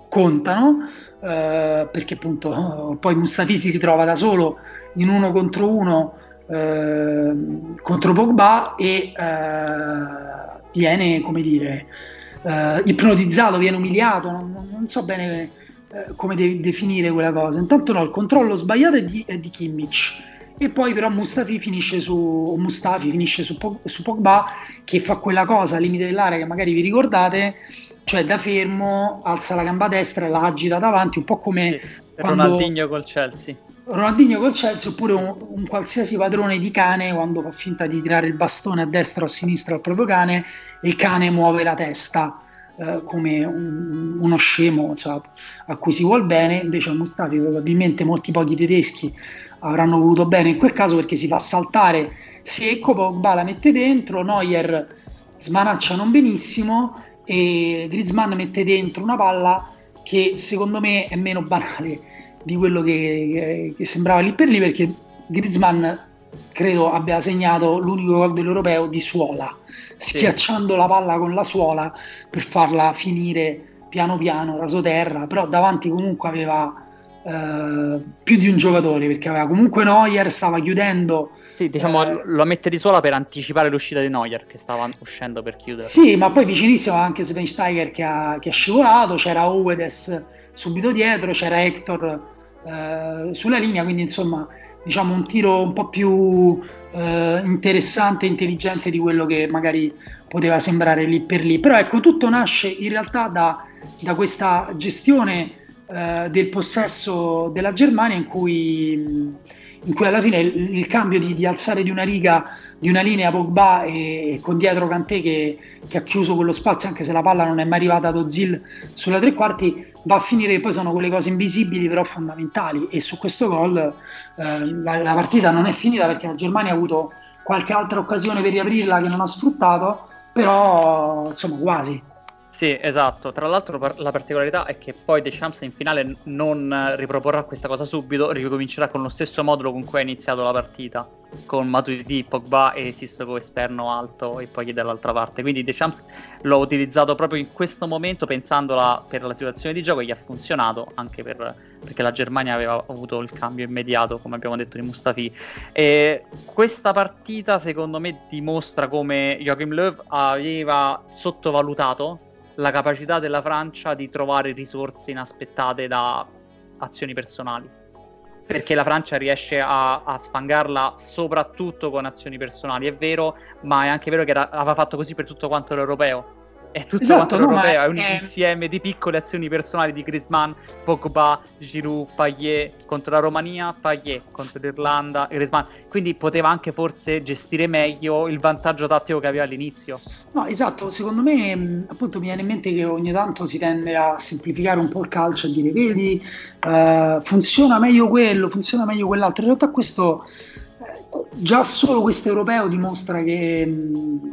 contano, eh, perché appunto poi Mustafi si ritrova da solo in uno contro uno eh, contro Pogba e eh, viene, come dire, eh, ipnotizzato, viene umiliato, non, non so bene eh, come de- definire quella cosa. Intanto no, il controllo sbagliato è di, è di Kimmich e poi però Mustafi finisce su, Mustafi finisce su, su Pogba che fa quella cosa al limite dell'area che magari vi ricordate cioè da fermo alza la gamba destra e la agita davanti, un po' come
quando... Ronaldinho col Chelsea.
Ronaldinho col Chelsea oppure un, un, qualsiasi padrone di cane quando fa finta di tirare il bastone a destra o a sinistra al proprio cane il cane muove la testa eh, come un, uno scemo cioè, a cui si vuol bene invece a Mustafi probabilmente molti pochi tedeschi avranno voluto bene in quel caso perché si fa saltare secco Pogba la mette dentro Neuer smanaccia non benissimo e Griezmann mette dentro una palla che secondo me è meno banale di quello che, che sembrava lì per lì perché Griezmann credo abbia segnato l'unico gol dell'europeo di suola, schiacciando sì. la palla con la suola per farla finire piano piano, rasoterra, però davanti comunque aveva eh, più di un giocatore perché aveva comunque Neuer, stava chiudendo
sì, diciamo, eh, lo mette di sola per anticipare l'uscita di Neuer che stava uscendo per chiudere.
Sì, ma poi vicinissimo anche Schweinsteiger che ha, che ha scivolato, c'era Owedes subito dietro, c'era Hector eh, sulla linea, quindi insomma diciamo un tiro un po' più eh, interessante e intelligente di quello che magari poteva sembrare lì per lì. Però ecco, tutto nasce in realtà da, da questa gestione eh, del possesso della Germania in cui in cui alla fine il, il cambio di, di, alzare di una riga, di una linea Pogba e, e con dietro Kanté che, che, ha chiuso quello spazio, anche se la palla non è mai arrivata ad Ozil sulla tre quarti, va a finire che poi sono quelle cose invisibili però fondamentali e su questo gol eh, la, la partita non è finita perché la Germania ha avuto qualche altra occasione per riaprirla che non ha sfruttato, però insomma quasi.
Sì, esatto. Tra l'altro la particolarità è che poi Deschamps in finale non riproporrà questa cosa subito, ricomincerà con lo stesso modulo con cui ha iniziato la partita, con Matuidi, Pogba e Sissoko esterno alto e poi dall'altra parte. Quindi Deschamps l'ho utilizzato proprio in questo momento pensandola per la situazione di gioco e gli ha funzionato anche per, perché la Germania aveva avuto il cambio immediato, come abbiamo detto di Mustafi. E questa partita secondo me dimostra come Joachim Löw aveva sottovalutato la capacità della Francia di trovare risorse inaspettate da azioni personali. Perché la Francia riesce a, a sfangarla soprattutto con azioni personali, è vero, ma è anche vero che era, aveva fatto così per tutto quanto l'europeo è tutto esatto, quanto no, è un è... insieme di piccole azioni personali di Griezmann, Pogba, Giroud, Payet contro la Romania, Payet contro l'Irlanda, Griezmann. Quindi poteva anche forse gestire meglio il vantaggio tattico che aveva all'inizio.
No, esatto, secondo me appunto mi viene in mente che ogni tanto si tende a semplificare un po' il calcio e dire vedi, uh, funziona meglio quello, funziona meglio quell'altro. In realtà questo eh, già solo questo europeo dimostra che mh,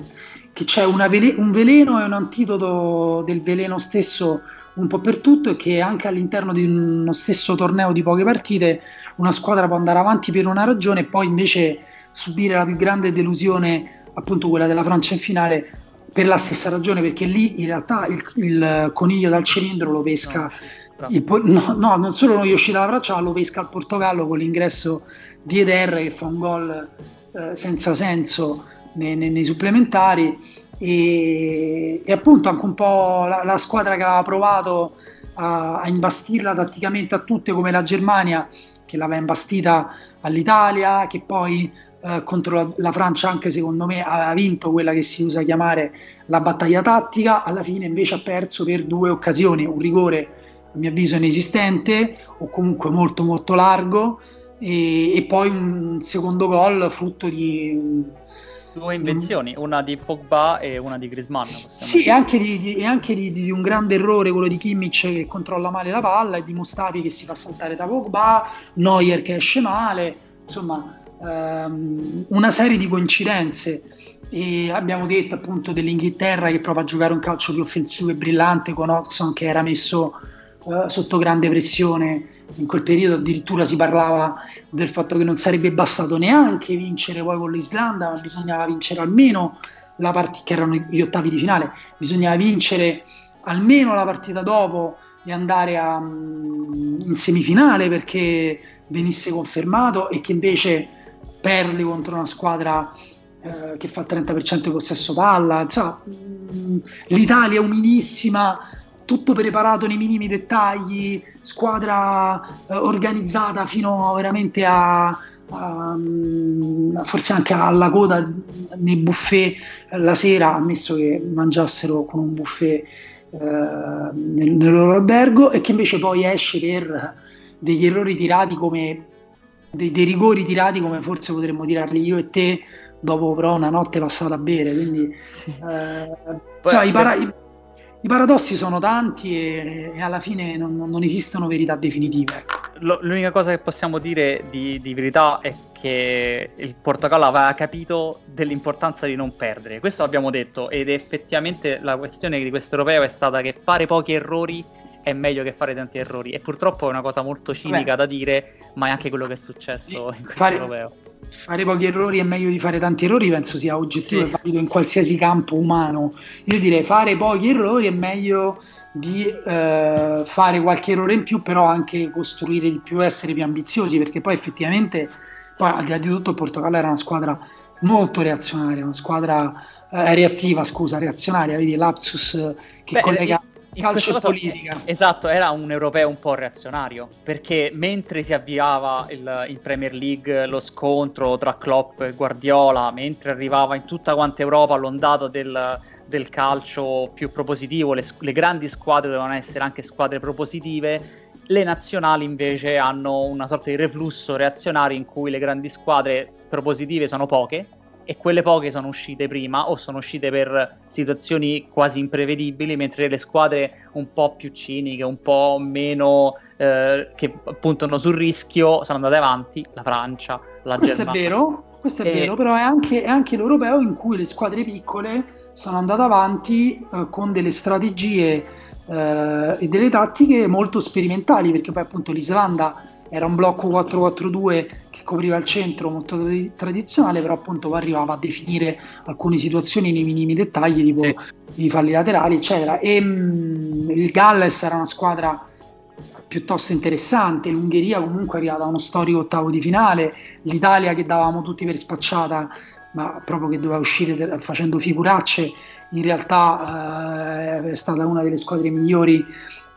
che c'è vele- un veleno e un antidoto del veleno stesso un po' per tutto e che anche all'interno di uno stesso torneo di poche partite una squadra può andare avanti per una ragione e poi invece subire la più grande delusione, appunto quella della Francia in finale, per la stessa ragione, perché lì in realtà il, il coniglio dal cilindro lo pesca. No, il, no, no, non solo non gli è uscita la Francia, ma lo pesca il Portogallo con l'ingresso di Eder che fa un gol eh, senza senso nei, nei, nei supplementari e, e, appunto anche un po' la, la squadra che aveva provato a, a, imbastirla tatticamente a tutte come la Germania che l'aveva imbastita all'Italia che poi eh, contro la, la, Francia anche secondo me aveva vinto quella che si usa chiamare la battaglia tattica alla fine invece ha perso per due occasioni un rigore a mio avviso inesistente o comunque molto molto largo e, e poi un secondo gol frutto di
due invenzioni, una di Pogba e una di Griezmann.
Sì, e anche, di, di, e anche di, di, un grande errore quello di Kimmich che controlla male la palla e di Mustafi che si fa saltare da Pogba, Neuer che esce male, insomma ehm, una serie di coincidenze. E abbiamo detto appunto dell'Inghilterra che prova a giocare un calcio più offensivo e brillante con Hodgson che era messo eh, sotto grande pressione in quel periodo addirittura si parlava del fatto che non sarebbe bastato neanche vincere poi con l'Islanda, ma bisognava vincere almeno la partita, che erano gli ottavi di finale, bisognava vincere almeno la partita dopo e andare a, mm, in semifinale perché venisse confermato e che invece perde contro una squadra eh, che fa il 30% di possesso palla, insomma, mm, l'Italia umilissima tutto preparato nei minimi dettagli, squadra eh, organizzata fino veramente a, a, mm, forse anche alla coda nei buffet la sera, ammesso che mangiassero con un buffet eh, nel, nel, loro albergo e che invece poi esce per degli errori tirati come dei, dei rigori tirati come forse potremmo tirarli io e te dopo però una notte passata a bere quindi eh, cioè, i, para- i paradossi sono tanti e, e alla fine non, non, esistono verità definitive. Ecco.
L'unica cosa che possiamo dire di, di, verità è che il Portogallo aveva capito dell'importanza di non perdere. Questo l'abbiamo detto ed effettivamente la questione di questo europeo è stata che fare pochi errori è meglio che fare tanti errori e purtroppo è una cosa molto cinica Beh. da dire, ma è anche quello che è successo in questo fare, europeo
fare pochi errori è meglio di fare tanti errori, penso sia oggettivo sì. e valido in qualsiasi campo umano. Io direi fare pochi errori è meglio di eh, fare qualche errore in più, però anche costruire di più, essere più ambiziosi, perché poi effettivamente, poi al di là di tutto, il Portogallo era una squadra molto reazionaria, una squadra eh, reattiva, scusa, reazionaria, vedi l'Apsus che Beh, collega calcio e politica.
Esatto, era un europeo un po' reazionario, perché mentre si avviava il, in Premier League lo scontro tra Klopp e Guardiola, mentre arrivava in tutta quanta Europa l'ondata del, del calcio più propositivo, le, le grandi squadre dovevano essere anche squadre propositive, le nazionali invece hanno una sorta di reflusso reazionario in cui le grandi squadre propositive sono poche e quelle poche sono uscite prima o sono uscite per situazioni quasi imprevedibili, mentre le squadre un po' più ciniche, un po' meno eh, che puntano sul rischio sono andate avanti, la Francia, la
questo
Germania.
È vero, questo è e... vero, però è anche, è anche l'europeo in cui le squadre piccole sono andate avanti eh, con delle strategie eh, e delle tattiche molto sperimentali, perché poi appunto l'Islanda era un blocco 4-4-2 che copriva il centro molto tradizionale, però appunto arrivava a definire alcune situazioni nei minimi dettagli, tipo sì. i falli laterali, eccetera. E mh, mm, il Galles era una squadra piuttosto interessante, l'Ungheria comunque è arrivata a uno storico ottavo di finale, l'Italia che davamo tutti per spacciata, ma proprio che doveva uscire facendo figuracce, in realtà eh, è stata una delle squadre migliori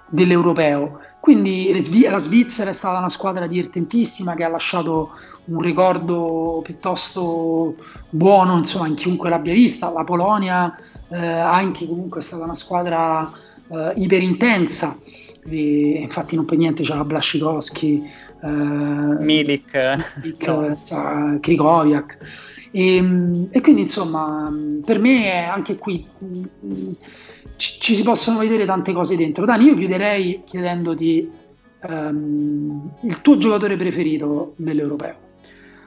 dell'europeo. Quindi la Svizzera è stata una squadra divertentissima che ha lasciato un ricordo piuttosto buono insomma, in chiunque l'abbia vista. La Polonia eh, anche comunque è stata una squadra eh, iperintensa. E, infatti non per niente c'era Blaszczykowski,
eh, Milik,
Milik no. Krikoviak. E, e, quindi insomma per me anche qui ci, ci, si possono vedere tante cose dentro. Dani, io chiuderei chiedendoti um, il tuo giocatore preferito dell'Europeo.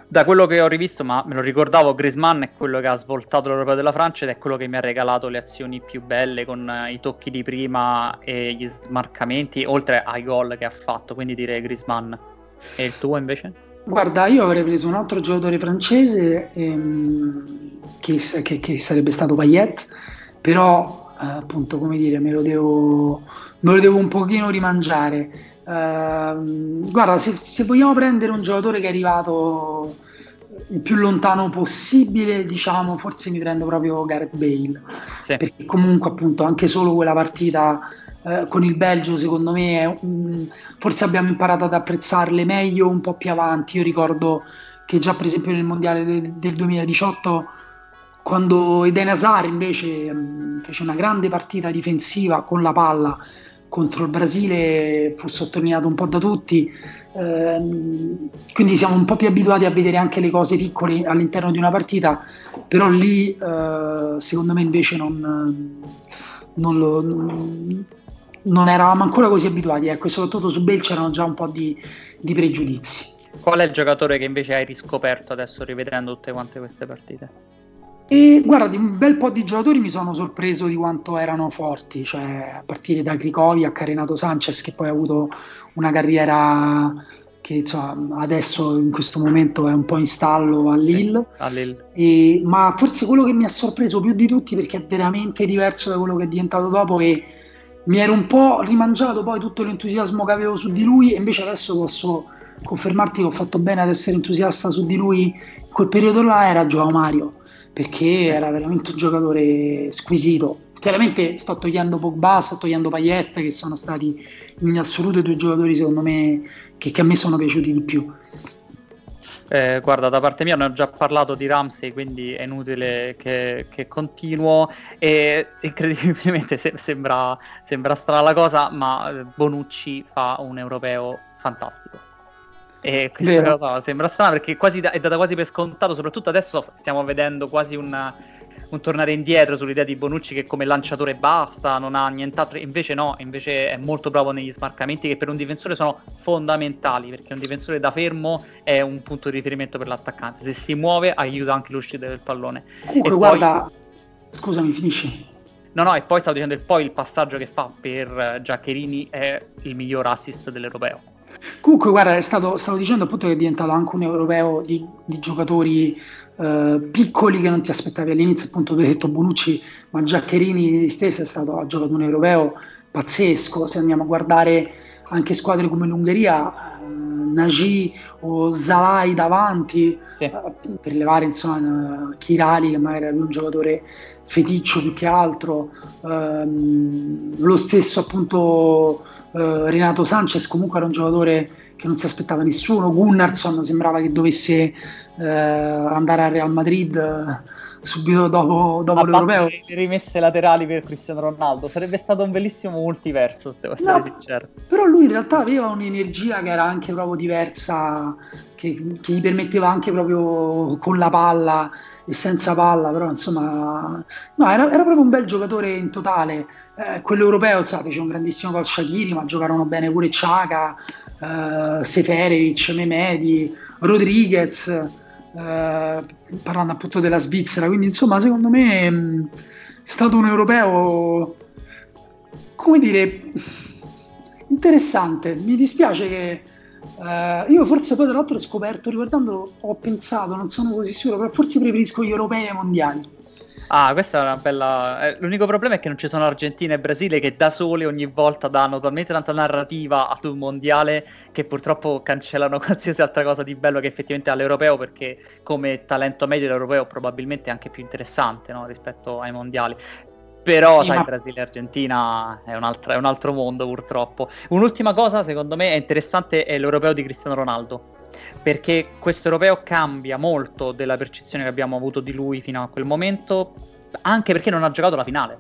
Da quello che ho rivisto, ma me lo ricordavo, Griezmann è quello che ha svoltato l'Europeo della Francia ed è quello che mi ha regalato le azioni più belle con i tocchi di prima e gli smarcamenti, oltre ai gol che ha fatto, quindi direi Griezmann. E il tuo invece?
Guarda, io avrei preso un altro giocatore francese ehm, che, che, che, sarebbe stato Payet, però eh, appunto come dire me lo devo, me lo devo un pochino rimangiare. Uh, guarda se, se, vogliamo prendere un giocatore che è arrivato il più lontano possibile diciamo forse mi prendo proprio Gareth Bale. Sì. perché comunque appunto anche solo quella partita uh, con il Belgio secondo me um, forse abbiamo imparato ad apprezzarle meglio un po' più avanti. Io ricordo che già per esempio nel mondiale de- del 2018 quando Eden Hazard invece mh, fece una grande partita difensiva con la palla, contro il Brasile fu sottolineato un po' da tutti, ehm, quindi siamo un po' più abituati a vedere anche le cose piccole all'interno di una partita, però lì eh, secondo me invece non, non, lo, non, non, eravamo ancora così abituati, ecco, e soprattutto su Bale c'erano già un po' di, di pregiudizi.
Qual è il giocatore che invece hai riscoperto adesso rivedendo tutte quante queste partite?
E guarda, di un bel po' di giocatori mi sono sorpreso di quanto erano forti, cioè a partire da Cricovi a Renato Sanchez che poi ha avuto una carriera che insomma, adesso in questo momento è un po' in stallo a Lille,
sì, a Lille.
E, ma forse quello che mi ha sorpreso più di tutti perché è veramente diverso da quello che è diventato dopo e mi ero un po' rimangiato poi tutto l'entusiasmo che avevo su di lui e invece adesso posso confermarti che ho fatto bene ad essere entusiasta su di lui. In quel periodo là era Joao Mario perché era veramente un giocatore squisito. Chiaramente sto togliendo Pogba, sto togliendo Payet, che sono stati in assoluto i due giocatori secondo me che, che a me sono piaciuti di più.
Eh, guarda, da parte mia ne ho già parlato di Ramsey, quindi è inutile che, che continuo. E incredibilmente se, sembra, sembra strana la cosa, ma Bonucci fa un europeo fantastico. E questa Vero. cosa sembra strana perché da, è data quasi per scontato, soprattutto adesso stiamo vedendo quasi un, un, tornare indietro sull'idea di Bonucci che come lanciatore basta, non ha nient'altro, invece no, invece è molto bravo negli smarcamenti che per un difensore sono fondamentali, perché un difensore da fermo è un punto di riferimento per l'attaccante, se si muove aiuta anche l'uscita del pallone.
Comunque e guarda, poi... scusami, finisci.
No, no, e poi stavo dicendo, e poi il passaggio che fa per Giaccherini è il miglior assist dell'europeo.
Comunque, guarda, stato, stavo dicendo appunto che è diventato anche un europeo di, di giocatori eh, piccoli che non ti aspettavi all'inizio. Appunto, tu hai detto Bonucci, ma Giaccherini stesso è stato, ha giocato un europeo pazzesco. Se andiamo a guardare anche squadre come l'Ungheria, eh, Nagy o Zalai davanti, sì. eh, per levare insomma Chirali, che magari era un giocatore feticcio più che altro, ehm, lo stesso appunto eh, Renato Sanchez comunque era un giocatore che non si aspettava nessuno, Gunnarsson sembrava che dovesse eh, andare al Real Madrid eh, subito dopo, dopo l'Europeo.
Le rimesse laterali per Cristiano Ronaldo sarebbe stato un bellissimo multiverso, devo essere no, sincero.
Però lui in realtà aveva un'energia che era anche proprio diversa, che, che gli permetteva anche proprio con la palla e senza palla, però insomma, no, era, era proprio un bel giocatore in totale. Eh, quello europeo, sa, fece un grandissimo gol Shakiri, ma giocarono bene pure Ciaca, eh, Seferevic, Memedi, Rodriguez, eh, parlando appunto della Svizzera. Quindi, insomma, secondo me è stato un europeo, come dire, interessante. Mi dispiace che Uh, io forse poi tra l'altro ho scoperto, riguardandolo, ho pensato, non sono così sicuro, però forse preferisco gli europei ai mondiali.
Ah, questa è una bella. Eh, l'unico problema è che non ci sono Argentina e Brasile che da sole ogni volta danno talmente tanta narrativa ad un mondiale che purtroppo cancellano [laughs] qualsiasi altra cosa di bello che effettivamente ha l'europeo perché come talento medio l'europeo probabilmente è anche più interessante no? rispetto ai mondiali. Però, sì, sai, ma... Brasile e Argentina è un, altro, è un, altro, mondo, purtroppo. Un'ultima cosa, secondo me, è interessante è l'europeo di Cristiano Ronaldo. Perché questo europeo cambia molto della percezione che abbiamo avuto di lui fino a quel momento, anche perché non ha giocato la finale.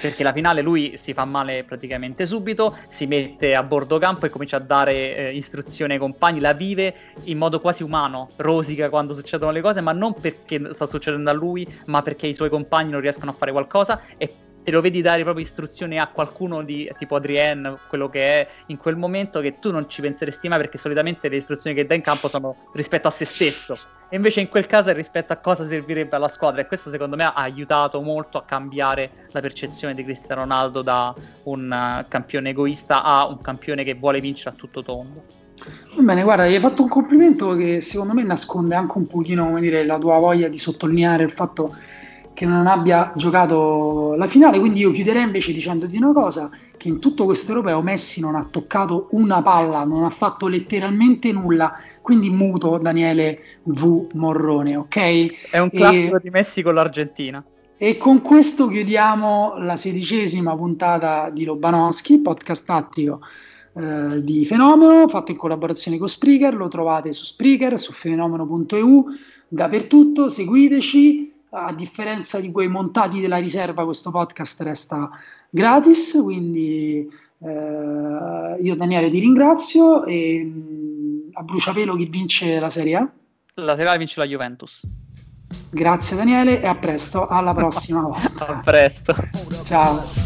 Perché la finale lui si fa male praticamente subito, si mette a bordo campo e comincia a dare eh, istruzioni ai compagni, la vive in modo quasi umano, rosica quando succedono le cose, ma non perché sta succedendo a lui, ma perché i suoi compagni non riescono a fare qualcosa e te lo vedi dare proprio istruzioni a qualcuno di tipo Adrien, quello che è in quel momento, che tu non ci penseresti mai perché solitamente le istruzioni che dà in campo sono rispetto a se stesso. E invece in quel caso è rispetto a cosa servirebbe alla squadra e questo secondo me ha aiutato molto a cambiare la percezione di Cristiano Ronaldo da un uh, campione egoista a un campione che vuole vincere a tutto tondo.
Bene, guarda, hai fatto un complimento che secondo me nasconde anche un pochino, come dire, la tua voglia di sottolineare il fatto che non abbia giocato la finale, quindi io chiuderei invece dicendoti una cosa, che in tutto questo europeo Messi non ha toccato una palla, non ha fatto letteralmente nulla, quindi muto Daniele V. Morrone, ok?
È un classico e... di Messi con l'Argentina.
E con questo chiudiamo la sedicesima puntata di Lobanowski, podcast tattico eh, di Fenomeno, fatto in collaborazione con Spreaker, lo trovate su Spreaker, su fenomeno.eu, dappertutto, seguiteci a differenza di quei montati della riserva, questo podcast resta gratis, quindi Eh, io Daniele ti ringrazio e mh, a bruciapelo chi vince la Serie A?
La Serie A vince la Juventus.
Grazie Daniele e a presto, alla [laughs] prossima volta.
a presto.
Ciao.